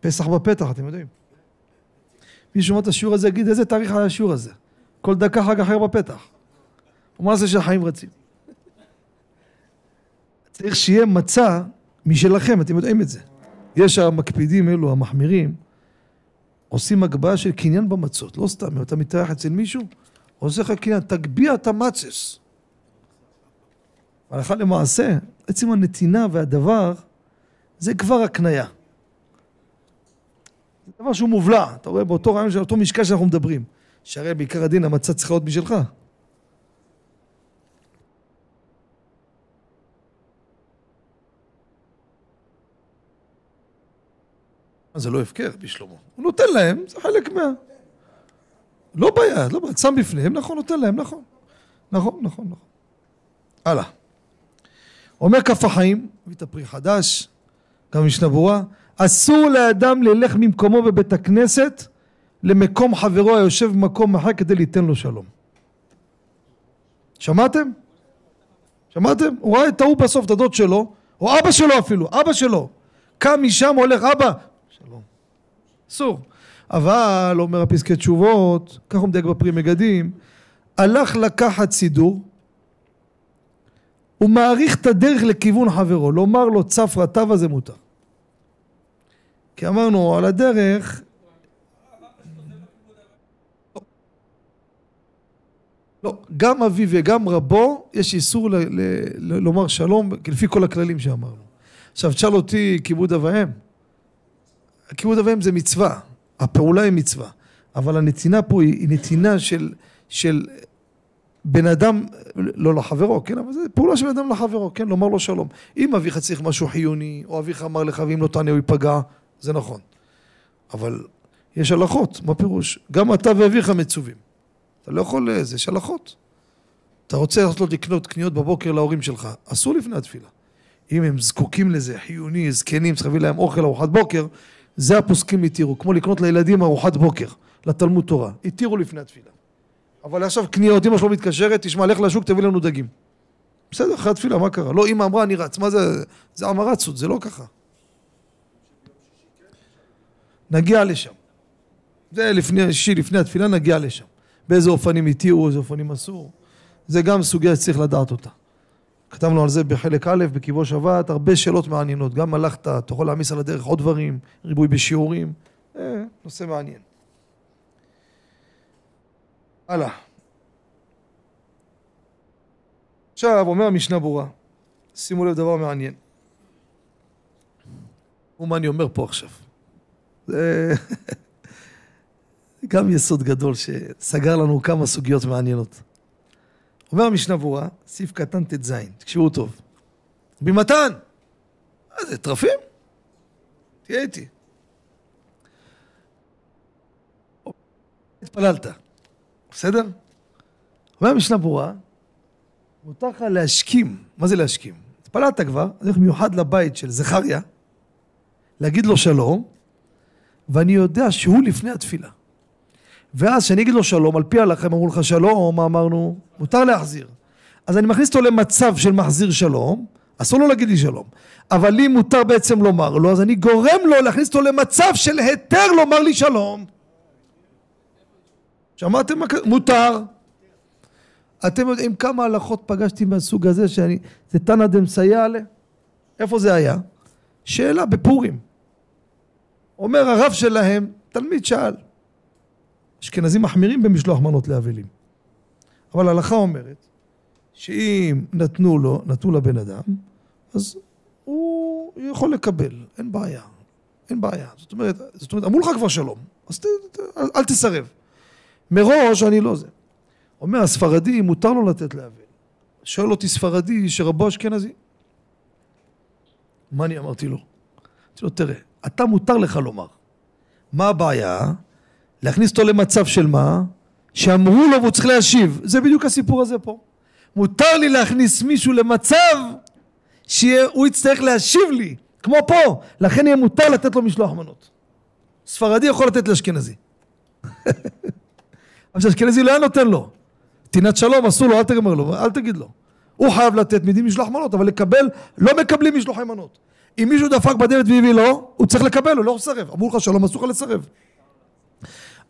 פסח בפתח, אתם יודעים. מי שומע את השיעור הזה יגיד איזה תאריך היה השיעור הזה. כל דקה חג אחר בפתח. ומה זה שהחיים רצים? צריך שיהיה מצה משלכם, אתם יודעים את זה. יש המקפידים אלו, המחמירים, עושים הגבהה של קניין במצות, לא סתם, אם אתה מתארח אצל מישהו, עושה לך קניין, תגביה את המצס. הלכה למעשה, עצם הנתינה והדבר, זה כבר הקנייה. דבר שהוא מובלע, אתה רואה באותו רעיון של אותו משקל שאנחנו מדברים, שהרי בעיקר הדין המצה צריכה להיות משלך. זה לא הפקר בשלמה. הוא נותן להם, זה חלק מה... לא ביד, לא ביד, שם בפניהם, נכון, נותן להם, נכון. נכון, נכון, נכון. הלאה. אומר כף החיים, מביא את הפרי חדש, גם משנה ברורה, אסור לאדם ללך ממקומו בבית הכנסת למקום חברו היושב במקום אחר כדי ליתן לו שלום. שמעתם? שמעתם? הוא ראה את ההוא בסוף, את הדוד שלו, או אבא שלו אפילו, אבא שלו. קם משם, הולך, אבא, שלום. אסור. אבל, אומר הפסקי תשובות, כך הוא מדייק בפרי מגדים, הלך לקחת סידור, הוא מעריך את הדרך לכיוון חברו, לומר לו צפרא טבא זה מותר. כי אמרנו על הדרך לא, גם אבי וגם רבו יש איסור ל- ל- ל- לומר שלום לפי כל הכללים שאמרנו. עכשיו תשאל אותי כיבוד אב ואם. כיבוד אב ואם זה מצווה, הפעולה היא מצווה, אבל הנתינה פה היא, היא נתינה של, של בן אדם, לא לחברו, כן, אבל זה פעולה של בן אדם לחברו, כן, לומר לו שלום. אם אביך צריך משהו חיוני, או אביך אמר לך ואם לא תענה הוא ייפגע, זה נכון. אבל יש הלכות, מה פירוש? גם אתה ואביך מצווים. אתה לא יכול, זה יש הלכות. אתה רוצה לעשות לקנות קניות בבוקר להורים שלך, אסור לפני התפילה. אם הם זקוקים לזה, חיוני, זקנים, צריך להביא להם אוכל, ארוחת בוקר, זה הפוסקים התירו, כמו לקנות לילדים ארוחת בוקר. לתלמוד תורה. התירו לפני התפילה. אבל עכשיו קניות, אמא שלו מתקשרת, תשמע, לך לשוק, תביא לנו דגים. בסדר, אחרי התפילה, מה קרה? לא, אמא אמרה, אני רץ. מה זה? זה המרצות, זה לא ככה. נגיע לשם. זה לפני, שישי, לפני התפילה, נגיע לשם. באיזה אופנים התירו, איזה אופנים אסור. זה גם סוגיה שצריך לדעת אותה. כתבנו על זה בחלק א', בקיבו שבת, הרבה שאלות מעניינות. גם הלכת, אתה יכול להעמיס על הדרך עוד דברים, ריבוי בשיעורים. אה, נושא מעניין. הלאה. עכשיו אומר המשנה ברורה, שימו לב דבר מעניין. ומה אני אומר פה עכשיו. זה גם יסוד גדול שסגר לנו כמה סוגיות מעניינות. אומר המשנה ברורה, סעיף קטן ט"ז, תקשיבו טוב. במתן! מה זה, טרפים? תהיה איתי. התפללת, בסדר? אומר המשנה ברורה, מותר לך להשכים. מה זה להשכים? התפללת כבר, זה מיוחד לבית של זכריה, להגיד לו שלום, ואני יודע שהוא לפני התפילה. ואז כשאני אגיד לו שלום, על פי ההלכה הם אמרו לך שלום, אמרנו? מותר להחזיר. אז אני מכניס אותו למצב של מחזיר שלום, אסור לו להגיד לי שלום. אבל לי מותר בעצם לומר לו, אז אני גורם לו להכניס אותו למצב של היתר לומר לי שלום. שמעתם מה כזה? מותר. אתם יודעים כמה הלכות פגשתי מהסוג הזה שאני, זה תנא דמסייע לה? איפה זה היה? שאלה בפורים. אומר הרב שלהם, תלמיד שאל, אשכנזים מחמירים במשלוח מנות לאבלים. אבל ההלכה אומרת שאם נתנו לו, נתנו לבן אדם, אז הוא יכול לקבל, אין בעיה. אין בעיה. זאת אומרת, זאת אומרת, אמרו לך כבר שלום, אז ת, ת, אל, אל תסרב. מראש אני לא זה. אומר הספרדי, מותר לו לתת לאבל. שואל אותי ספרדי שרבו אשכנזי. מה אני אמרתי לו? אמרתי לו, תראה, אתה מותר לך לומר. מה הבעיה? להכניס אותו למצב של מה? שאמרו לו והוא צריך להשיב. זה בדיוק הסיפור הזה פה. מותר לי להכניס מישהו למצב שהוא יצטרך להשיב לי, כמו פה. לכן יהיה מותר לתת לו משלוח מנות. ספרדי יכול לתת לאשכנזי. אבל שאשכנזי לא היה נותן לו. טינת שלום אסור לו, אל תגמר לו, אל תגיד לו. הוא חייב לתת מדין משלוח מנות, אבל לקבל, לא מקבלים משלוחי מנות. אם מישהו דפק בדלת והביא לו, הוא צריך לקבל, הוא לא לסרב. אמרו לך שלום, אסור לך לסרב.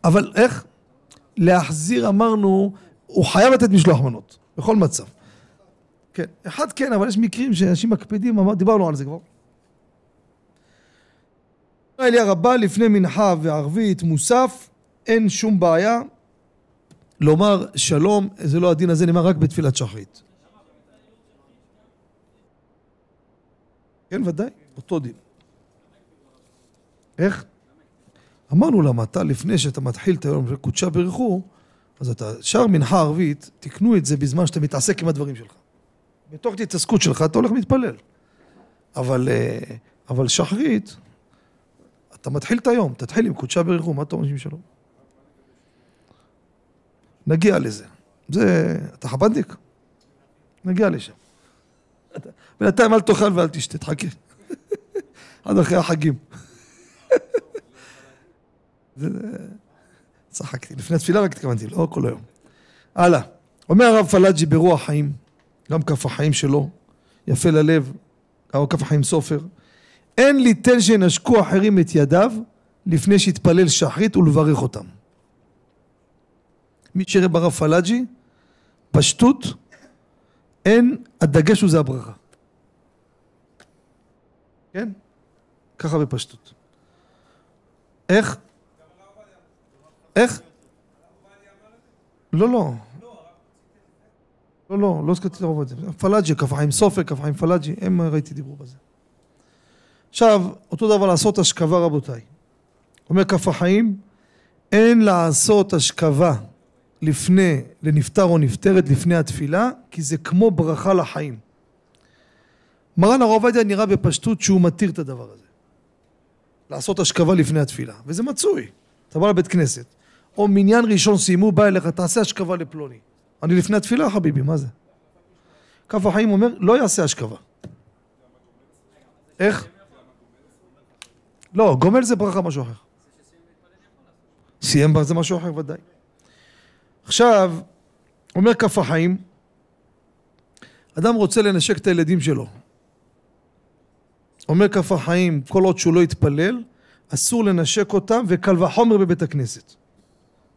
אבל איך? להחזיר אמרנו, הוא חייב לתת משלוח מנות, בכל מצב. כן, אחד כן, אבל יש מקרים שאנשים מקפידים, דיברנו על זה כבר. אליה רבה לפני מנחה וערבית מוסף, אין שום בעיה לומר שלום, זה לא הדין הזה, נאמר רק בתפילת שחרית. כן, ודאי, אותו דין. איך? אמרנו למה אתה לפני שאתה מתחיל את היום וקודשה ברכו, אז אתה שר מנחה ערבית, תקנו את זה בזמן שאתה מתעסק עם הדברים שלך. בתוך התעסקות שלך אתה הולך להתפלל. אבל, אה, אבל שחרית, אתה מתחיל את היום, תתחיל עם קודשה ברכו, מה אתה אומר שלום? נגיע לזה. זה, אתה חב"דניק? נגיע לשם. בינתיים אל תאכל ואל תשתה, תחכה. עד אחרי החגים. צחקתי, לפני התפילה רק התכוונתי, לא כל היום. הלאה. אומר הרב פלאג'י ברוח חיים, גם כף החיים שלו, יפה ללב, גם כף החיים סופר. אין ליתן שינשקו אחרים את ידיו לפני שיתפלל שחרית ולברך אותם. מי שיראה ברב פלאג'י, פשטות, אין, הדגש הוא זה הברכה. כן? ככה בפשטות. איך? איך? לא, לא. לא, לא, לא הזכרתי את הרוב הזה. פלאג'י, כף חיים סופר, כף חיים פלאג'י, הם ראיתי דיברו בזה. עכשיו, אותו דבר לעשות השכבה רבותיי. אומר כף החיים, אין לעשות השכבה לפני, לנפטר או נפטרת לפני התפילה, כי זה כמו ברכה לחיים. מרן הרב עובדיה נראה בפשטות שהוא מתיר את הדבר הזה. לעשות השכבה לפני התפילה, וזה מצוי. אתה בא לבית כנסת, או מניין ראשון סיימו, בא אליך, תעשה השכבה לפלוני. אני לפני התפילה חביבי, מה זה? כף החיים אומר, לא יעשה השכבה. איך? לא, גומל זה ברכה משהו אחר. סיים זה משהו אחר ודאי. עכשיו, אומר כף החיים, אדם רוצה לנשק את הילדים שלו. אומר כף החיים, כל עוד שהוא לא יתפלל, אסור לנשק אותם, וקל וחומר בבית הכנסת.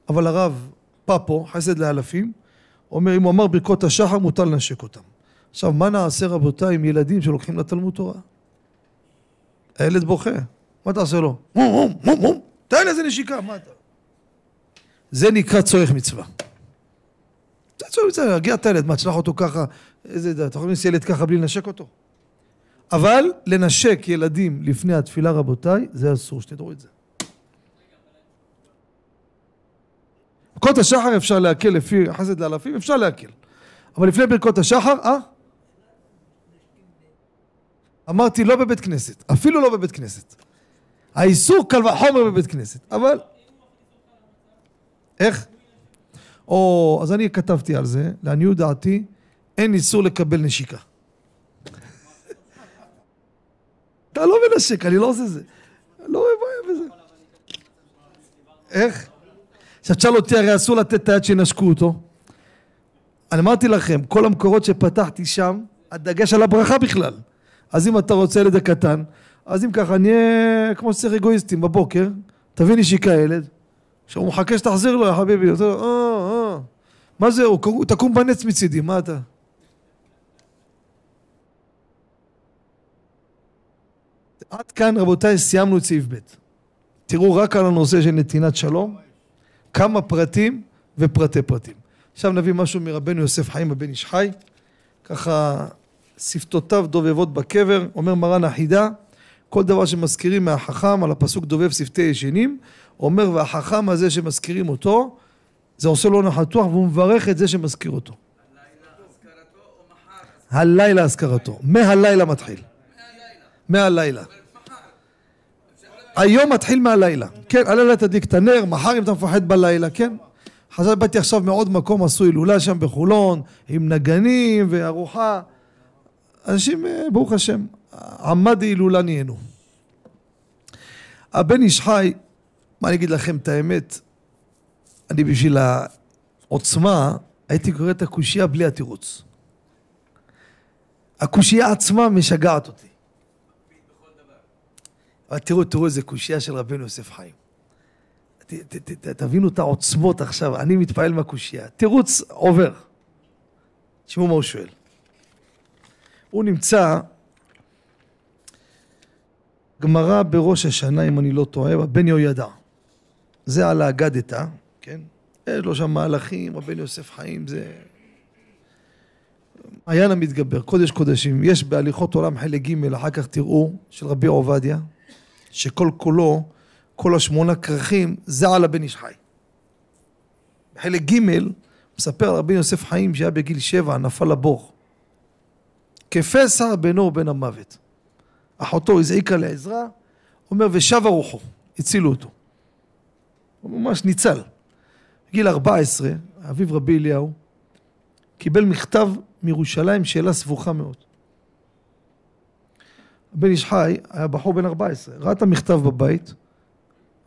אבל הרב פאפו, חסד לאלפים, אומר אם הוא אמר ברכות השחר מותר לנשק אותם. עכשיו מה נעשה רבותיי עם ילדים שלוקחים לתלמוד תורה? הילד בוכה, מה תעשה לו? מום מום מום תן איזה נשיקה, מה אתה? זה נקרא צורך מצווה. זה צורך מצווה, להגיע את הילד, מה תשלח אותו ככה, איזה, אתה יכול להכניס ילד ככה בלי לנשק אותו? אבל לנשק ילדים לפני התפילה רבותיי, זה אסור, שתדעו את זה. ברכות השחר אפשר להקל לפי חסד לאלפים, אפשר להקל. אבל לפני ברכות השחר, אה? אמרתי לא בבית כנסת, אפילו לא בבית כנסת. האיסור קל וחומר בבית כנסת, אבל... איך? או, אז אני כתבתי על זה, לעניות דעתי, אין איסור לקבל נשיקה. אתה לא מנשק, אני לא עושה זה. לא רואה בעיה בזה. איך? עכשיו תשאל אותי, הרי אסור לתת את היד שינשקו אותו. אני אמרתי לכם, כל המקורות שפתחתי שם, הדגש על הברכה בכלל. אז אם אתה רוצה ילד הקטן, אז אם ככה, נהיה כמו שצריך אגואיסטים בבוקר, תביא נשיקה ילד, עכשיו הוא מחכה שתחזיר לו, יא חביבי, אתה אומר, אה, אה, מה זה, הוא תקום בנץ מצידי, מה אתה? עד כאן רבותיי סיימנו את סעיף ב'. תראו רק על הנושא של נתינת שלום, כמה פרטים ופרטי פרטים. עכשיו נביא משהו מרבנו יוסף חיים הבן איש חי, ככה שפתותיו דובבות בקבר, אומר מרן החידה, כל דבר שמזכירים מהחכם על הפסוק דובב שפתי ישנים, אומר והחכם הזה שמזכירים אותו, זה עושה לו נחתוח והוא מברך את זה שמזכיר אותו. הלילה אזכרתו, מהלילה מתחיל. מהלילה. היום מתחיל מהלילה. כן, הלילה תדליק את הנר, מחר אם אתה מפחד בלילה, כן? חזר באתי עכשיו מעוד מקום, עשו הילולה שם בחולון, עם נגנים וארוחה. אנשים, אה, ברוך השם, עמד הילולה נהיינו. הבן איש חי, מה אני אגיד לכם את האמת, אני בשביל העוצמה, הייתי קורא את הקושייה בלי התירוץ. הקושייה עצמה משגעת אותי. אבל תראו, תראו איזה קושייה של רבנו יוסף חיים. ת, ת, ת, ת, תבינו את העוצמות עכשיו, אני מתפעל מהקושייה. תירוץ עובר. תשמעו מה הוא שואל. הוא נמצא, גמרא בראש השנה, אם אני לא טועה, בן יהוידע. זה על האגדתא, כן? יש לו שם מהלכים, רבן יוסף חיים, זה... מעיין המתגבר, קודש קודשים. יש בהליכות עולם חלק ג', אחר כך תראו, של רבי עובדיה, שכל כולו, כל השמונה כרכים, זה על הבן איש חי. בחלק ג' מספר רבי יוסף חיים שהיה בגיל שבע, נפל לבור. כפסע בינו ובין המוות. אחותו הזעיקה לעזרה, אומר ושב הרוחו, הצילו אותו. הוא ממש ניצל. בגיל 14, אביו רבי אליהו, קיבל מכתב מירושלים, שאלה סבוכה מאוד. הבן איש חי היה בחור בן 14, ראה את המכתב בבית,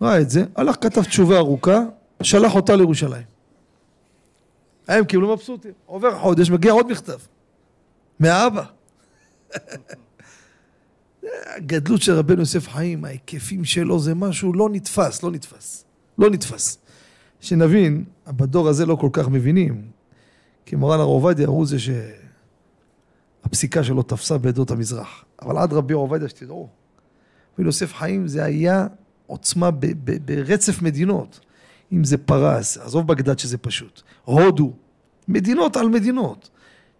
ראה את זה, הלך כתב תשובה ארוכה, שלח אותה לירושלים. הם קיבלו מבסוטים, עובר חודש, מגיע עוד מכתב. מהאבא. הגדלות של רבנו יוסף חיים, ההיקפים שלו זה משהו לא נתפס, לא נתפס. לא נתפס. שנבין, בדור הזה לא כל כך מבינים, כי מורן הר עובדיה הוא זה שהפסיקה שלו תפסה בעדות המזרח. אבל עד רבי עובדיה שתדעו, רבי יוסף חיים זה היה עוצמה ב- ב- ברצף מדינות. אם זה פרס, עזוב בגדד שזה פשוט, הודו, מדינות על מדינות.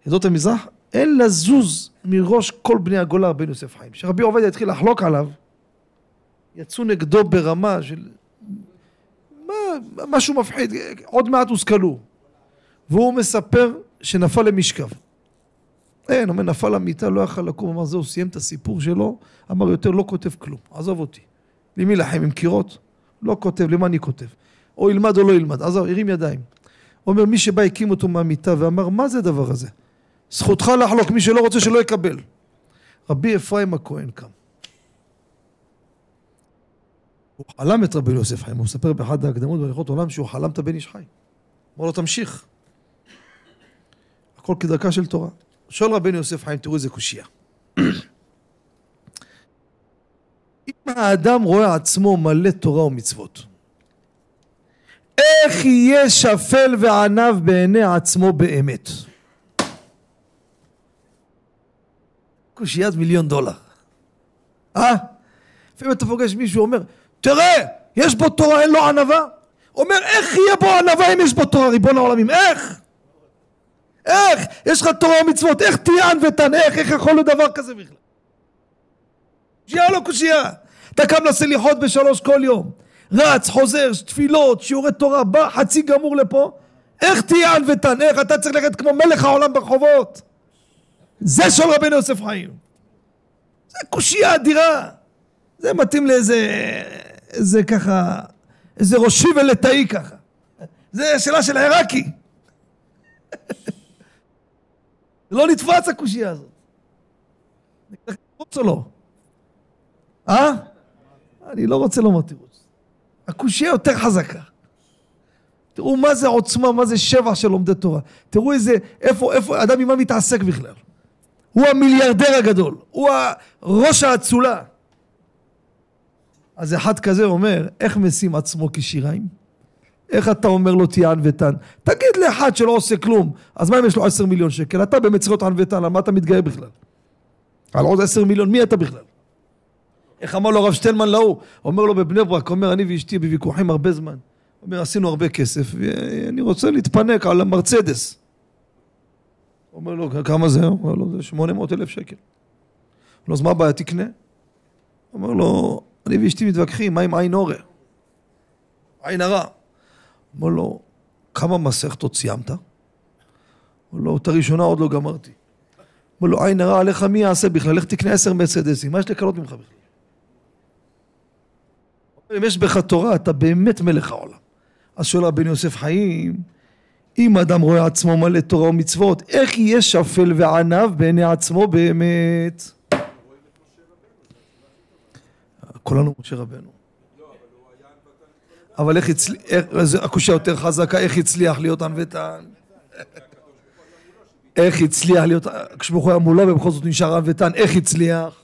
עדות המזרח, אין לזוז מראש כל בני הגולה רבי יוסף חיים. כשרבי עובדיה התחיל לחלוק עליו, יצאו נגדו ברמה של... מה, משהו מפחיד, עוד מעט הושכלו. והוא מספר שנפל למשכב. אין, אומר, נפל למיטה, לא יכל לקום, אמר, זהו, סיים את הסיפור שלו, אמר, יותר לא כותב כלום, עזוב אותי. למי לחם עם קירות? לא כותב, למה אני כותב? או ילמד או לא ילמד, עזוב, הרים ידיים. אומר, מי שבא הקים אותו מהמיטה ואמר, מה זה הדבר הזה? זכותך לחלוק, מי שלא רוצה שלא יקבל. רבי אפרים הכהן קם. הוא חלם את רבי יוסף חיים, הוא מספר באחד ההקדמות בהליכות עולם שהוא חלם את הבן איש חי. אמר לו תמשיך. הכל כדרכה של תורה. שואל רבנו יוסף חיים, תראו איזה קושייה. אם האדם רואה עצמו מלא תורה ומצוות, איך יהיה שפל ועניו בעיני עצמו באמת? קושיית מיליון דולר. אה? לפעמים אתה פוגש מישהו אומר, תראה, יש בו תורה, אין לו ענווה. אומר, איך יהיה בו ענווה אם יש בו תורה, ריבון העולמים? איך? איך? יש לך תורה ומצוות, איך תהיה ענוותן? איך? איך יכול להיות דבר כזה בכלל? קושייה לא קושייה? אתה קם לסליחות בשלוש כל יום, רץ, חוזר, תפילות, שיעורי תורה, בא חצי גמור לפה, איך תהיה ענוותן? איך? אתה צריך ללכת כמו מלך העולם ברחובות. זה של רבנו יוסף חיים. זה קושייה אדירה. זה מתאים לאיזה, איזה ככה, איזה ראשי ולטאי ככה. זה שאלה של עיראקי. לא נתפס הקושייה הזאת. תירוץ או לא? אה? אני לא רוצה לומר תירוץ. הקושייה יותר חזקה. תראו מה זה עוצמה, מה זה שבע של לומדי תורה. תראו איזה, איפה, איפה, אדם עם מה מתעסק בכלל. הוא המיליארדר הגדול, הוא ראש האצולה. אז אחד כזה אומר, איך משים עצמו כשיריים? איך אתה אומר לו תהיה ענוותן? תגיד לאחד שלא עושה כלום, אז מה אם יש לו עשר מיליון שקל? אתה באמת צריך להיות ענוותן, על מה אתה מתגאה בכלל? על עוד עשר מיליון, מי אתה בכלל? איך אמר לו הרב שטיינמן להוא? אומר לו בבני ברק, אומר אני ואשתי בוויכוחים הרבה זמן. אומר עשינו הרבה כסף ואני רוצה להתפנק על המרצדס. אומר לו כמה זה? אומר לו זה שמונה מאות אלף שקל. אומר לו אז מה הבעיה תקנה? אומר לו אני ואשתי מתווכחים מה עם עין אורה? עין הרע. אומר לו כמה מסכתות סיימת? אומר לו את הראשונה עוד לא גמרתי. אומר לו עין הרע עליך מי יעשה בכלל? לך תקנה עשר מרצדסים מה יש לקנות ממך בכלל? אם יש בך תורה, אתה באמת מלך העולם. אז שואל רבן יוסף חיים, אם אדם רואה עצמו מלא תורה ומצוות, איך יהיה שפל ועניו בעיני עצמו באמת? כולנו משה רבנו. אבל איך הצליח, הקושייה יותר חזקה, איך הצליח להיות ענוותן? איך הצליח להיות, כשברוך הוא היה מולו ובכל זאת נשאר ענוותן, איך הצליח?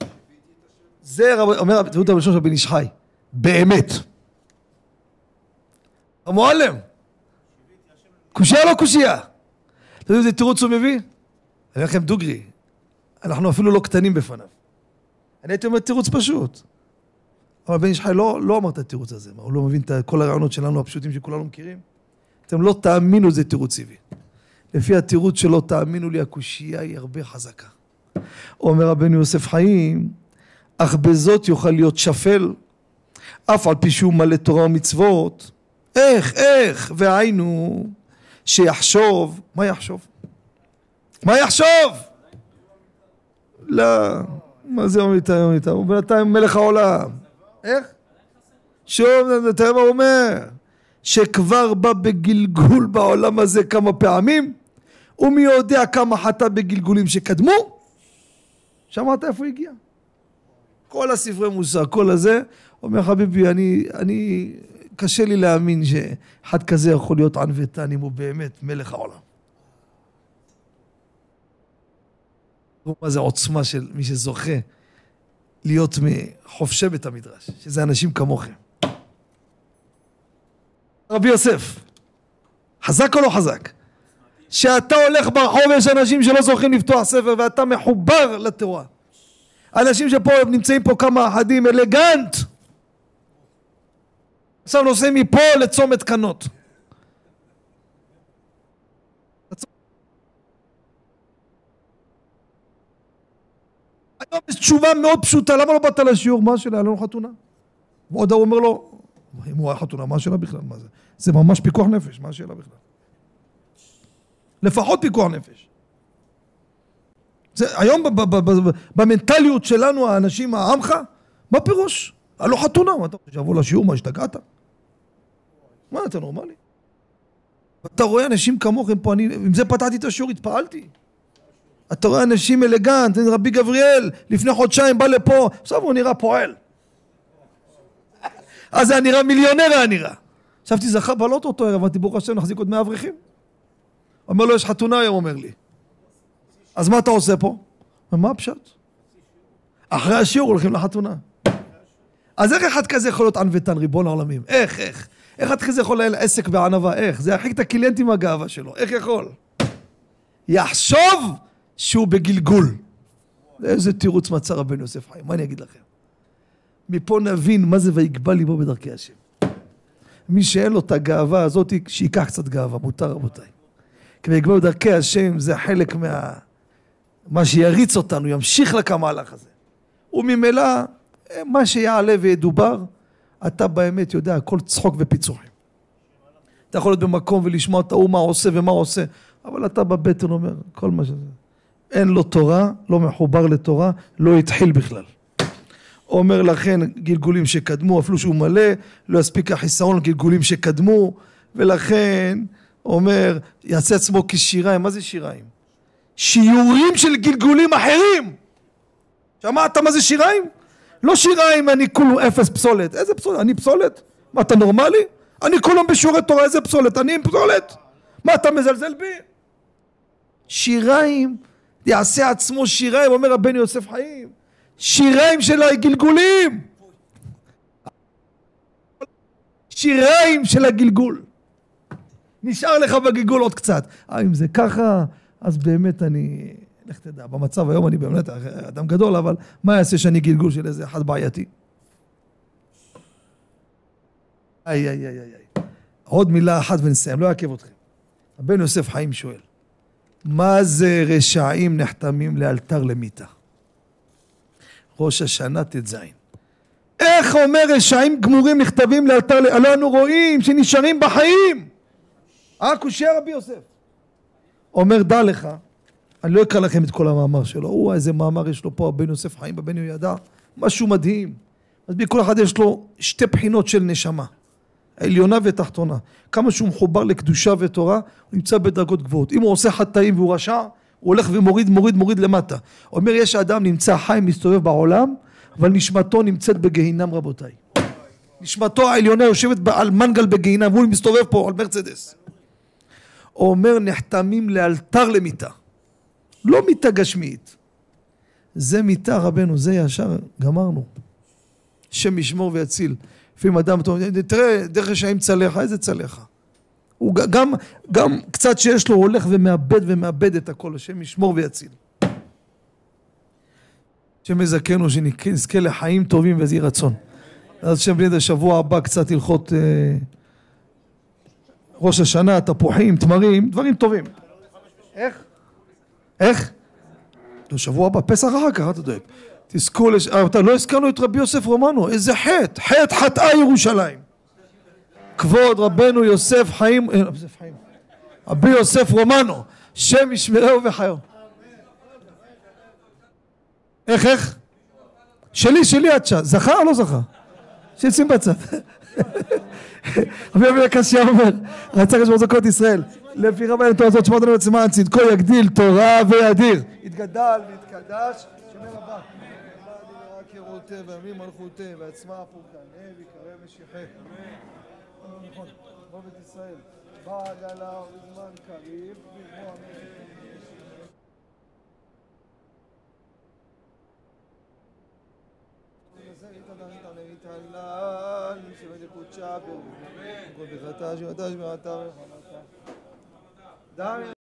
זה אומר, תראו את הראשון של בן איש חי. באמת. המועלם. קושייה לא קושייה. אתם יודעים איזה תירוץ הוא מביא? אני אומר לכם דוגרי, אנחנו אפילו לא קטנים בפניו. אני הייתי אומר תירוץ פשוט. אבל בן איש חי לא, לא אמר את התירוץ הזה, מה, הוא לא מבין את כל הרעיונות שלנו הפשוטים שכולנו מכירים? אתם לא תאמינו איזה תירוץ הביא. לפי התירוץ שלא תאמינו לי, הקושייה היא הרבה חזקה. אומר רבנו יוסף חיים, אך בזאת יוכל להיות שפל אף על פי שהוא מלא תורה ומצוות, איך, איך, והיינו, שיחשוב, מה יחשוב? מה יחשוב? לא, מה זה אומר איתה, אומר איתה? הוא בינתיים מלך העולם. איך? שוב, תראה מה הוא אומר, שכבר בא בגלגול בעולם הזה כמה פעמים, ומי יודע כמה חטא בגלגולים שקדמו? שמעת איפה הגיע? כל הספרי מוסר, כל הזה, אומר חביבי, אני, אני, קשה לי להאמין שאחד כזה יכול להיות ענוותן אם הוא באמת מלך העולם. מה זה עוצמה של מי שזוכה להיות מחובשי בית המדרש, שזה אנשים כמוכם. רבי יוסף, חזק או לא חזק? שאתה הולך ברחוב יש אנשים שלא זוכים לפתוח ספר ואתה מחובר לתורה. אנשים שפה נמצאים פה כמה אחדים אלגנט עכשיו נוסעים מפה לצומת קנות. היום יש תשובה מאוד פשוטה, למה לא באת לשיעור? מה השאלה? היה לנו חתונה. ועוד הוא אומר לו, אם הוא היה חתונה, מה השאלה בכלל? מה זה? זה ממש פיקוח נפש, מה השאלה בכלל? לפחות פיקוח נפש. זה, היום במנטליות שלנו, האנשים, העמך, מה פירוש? היה לו חתונה, מה אתה רוצה שיבוא לשיעור, מה השתגעת? מה, אתה נורמלי? אתה רואה אנשים כמוכם פה, אני, עם זה פתחתי את השיעור, התפעלתי. אתה רואה אנשים אלגנט, רבי גבריאל, לפני חודשיים בא לפה, עכשיו הוא נראה פועל. אז היה נראה מיליונר היה נראה. חשבתי, זכה בלוטו אותו ערב, אמרתי, ברוך השם, נחזיק עוד 100 אברכים. אומר לו, יש חתונה היום, אומר לי. אז מה אתה עושה פה? מה הפשט? אחרי השיעור הולכים לחתונה. אז איך אחד כזה יכול להיות ענוותן, ריבון העולמים? איך, איך? איך אחד כזה יכול לנהל עסק בענווה? איך? זה ירחיק את הקליינטים מהגאווה שלו. איך יכול? יחשוב שהוא בגלגול. איזה תירוץ מצא רבנו יוסף חיים, מה אני אגיד לכם? מפה נבין מה זה ויגבל ליבו בדרכי השם. מי שאין לו את הגאווה הזאת, שייקח קצת גאווה, מותר רבותיי. כי ויגבל בדרכי השם זה חלק מה... מה שיריץ אותנו, ימשיך לך המהלך הזה. וממילא, מה שיעלה וידובר, אתה באמת יודע, הכל צחוק ופיצוחים. אתה יכול להיות במקום ולשמוע את ההוא מה עושה ומה עושה, אבל אתה בבטן אומר, כל מה שזה. אין לו תורה, לא מחובר לתורה, לא התחיל בכלל. אומר לכן גלגולים שקדמו, אפילו שהוא מלא, לא יספיק החיסרון לגלגולים שקדמו, ולכן אומר, יעשה עצמו כשיריים, מה זה שיריים? שיעורים של גלגולים אחרים. שמעת מה זה שיריים? לא שיריים אני כולו אפס פסולת. איזה פסולת? אני פסולת? מה אתה נורמלי? אני כולם בשיעורי תורה, איזה פסולת? אני עם פסולת? מה אתה מזלזל בי? שיריים, יעשה עצמו שיריים, אומר רבנו יוסף חיים. שיריים של הגלגולים. שיריים של הגלגול. נשאר לך בגלגול עוד קצת. אה, אם זה ככה, אז באמת אני... לך תדע, במצב היום אני באמת אדם גדול, אבל מה יעשה שאני גלגול של איזה אחד בעייתי? איי, איי, איי, איי. עוד מילה אחת ונסיים, לא אעכב אתכם. הבן יוסף חיים שואל, מה זה רשעים נחתמים לאלתר למיתה? ראש השנה ט"ז. איך אומר רשעים גמורים נכתבים לאלתר, הלא אנו רואים שנשארים בחיים. אה, קושייה רבי יוסף. אומר, דע לך, אני לא אקרא לכם את כל המאמר שלו, הוא איזה מאמר יש לו פה, הבן יוסף חיים בבן יהוידע, משהו מדהים. אז בכל אחד יש לו שתי בחינות של נשמה, עליונה ותחתונה. כמה שהוא מחובר לקדושה ותורה, הוא נמצא בדרגות גבוהות. אם הוא עושה חטאים והוא רשע, הוא הולך ומוריד, מוריד, מוריד למטה. אומר, יש אדם נמצא חי, מסתובב בעולם, אבל נשמתו נמצאת בגיהינם רבותיי. נשמתו העליונה יושבת על מנגל בגיהינם, והוא מסתובב פה על מרצדס. אומר, נחתמים לאלתר למיתה. לא מיתה גשמית. זה מיתה רבנו, זה ישר, גמרנו. השם ישמור ויציל. לפעמים אדם, תראה, דרך רשעים צלחה, איזה צלחה? הוא גם, גם קצת שיש לו, הוא הולך ומאבד ומאבד את הכל, השם ישמור ויציל. השם יזכנו שנזכה לחיים טובים ויהי רצון. אז השם בני השבוע הבא קצת הלכות אה, ראש השנה, תפוחים, תמרים, דברים טובים. איך? איך? לא, שבוע הבא, פסח אחר כך, אתה דואג. תזכו, לש... אה, לא הזכרנו את רבי יוסף רומנו, איזה חטא, חטא חטאה ירושלים. כבוד רבנו יוסף חיים, אה, יוסף חיים, רבי יוסף רומנו, שם ישמרהו וחיו. איך, איך? שלי, שלי עד שם. זכה או לא זכה? שישים בצד. רבי אבי הקשיא אומר, רצה הקדוש ברוך ישראל, לפי רבי אל תורתו שמות לנו עצמן, צדקו יגדיל תורה וידיר. יתגדל ויתקדש, שומר רבה. קירותי וימים מלכותי ועצמה פורקנה ויקרב משיחי. נכון, רובד ישראל. בעגלה ובזמן קריב, בזמן Dame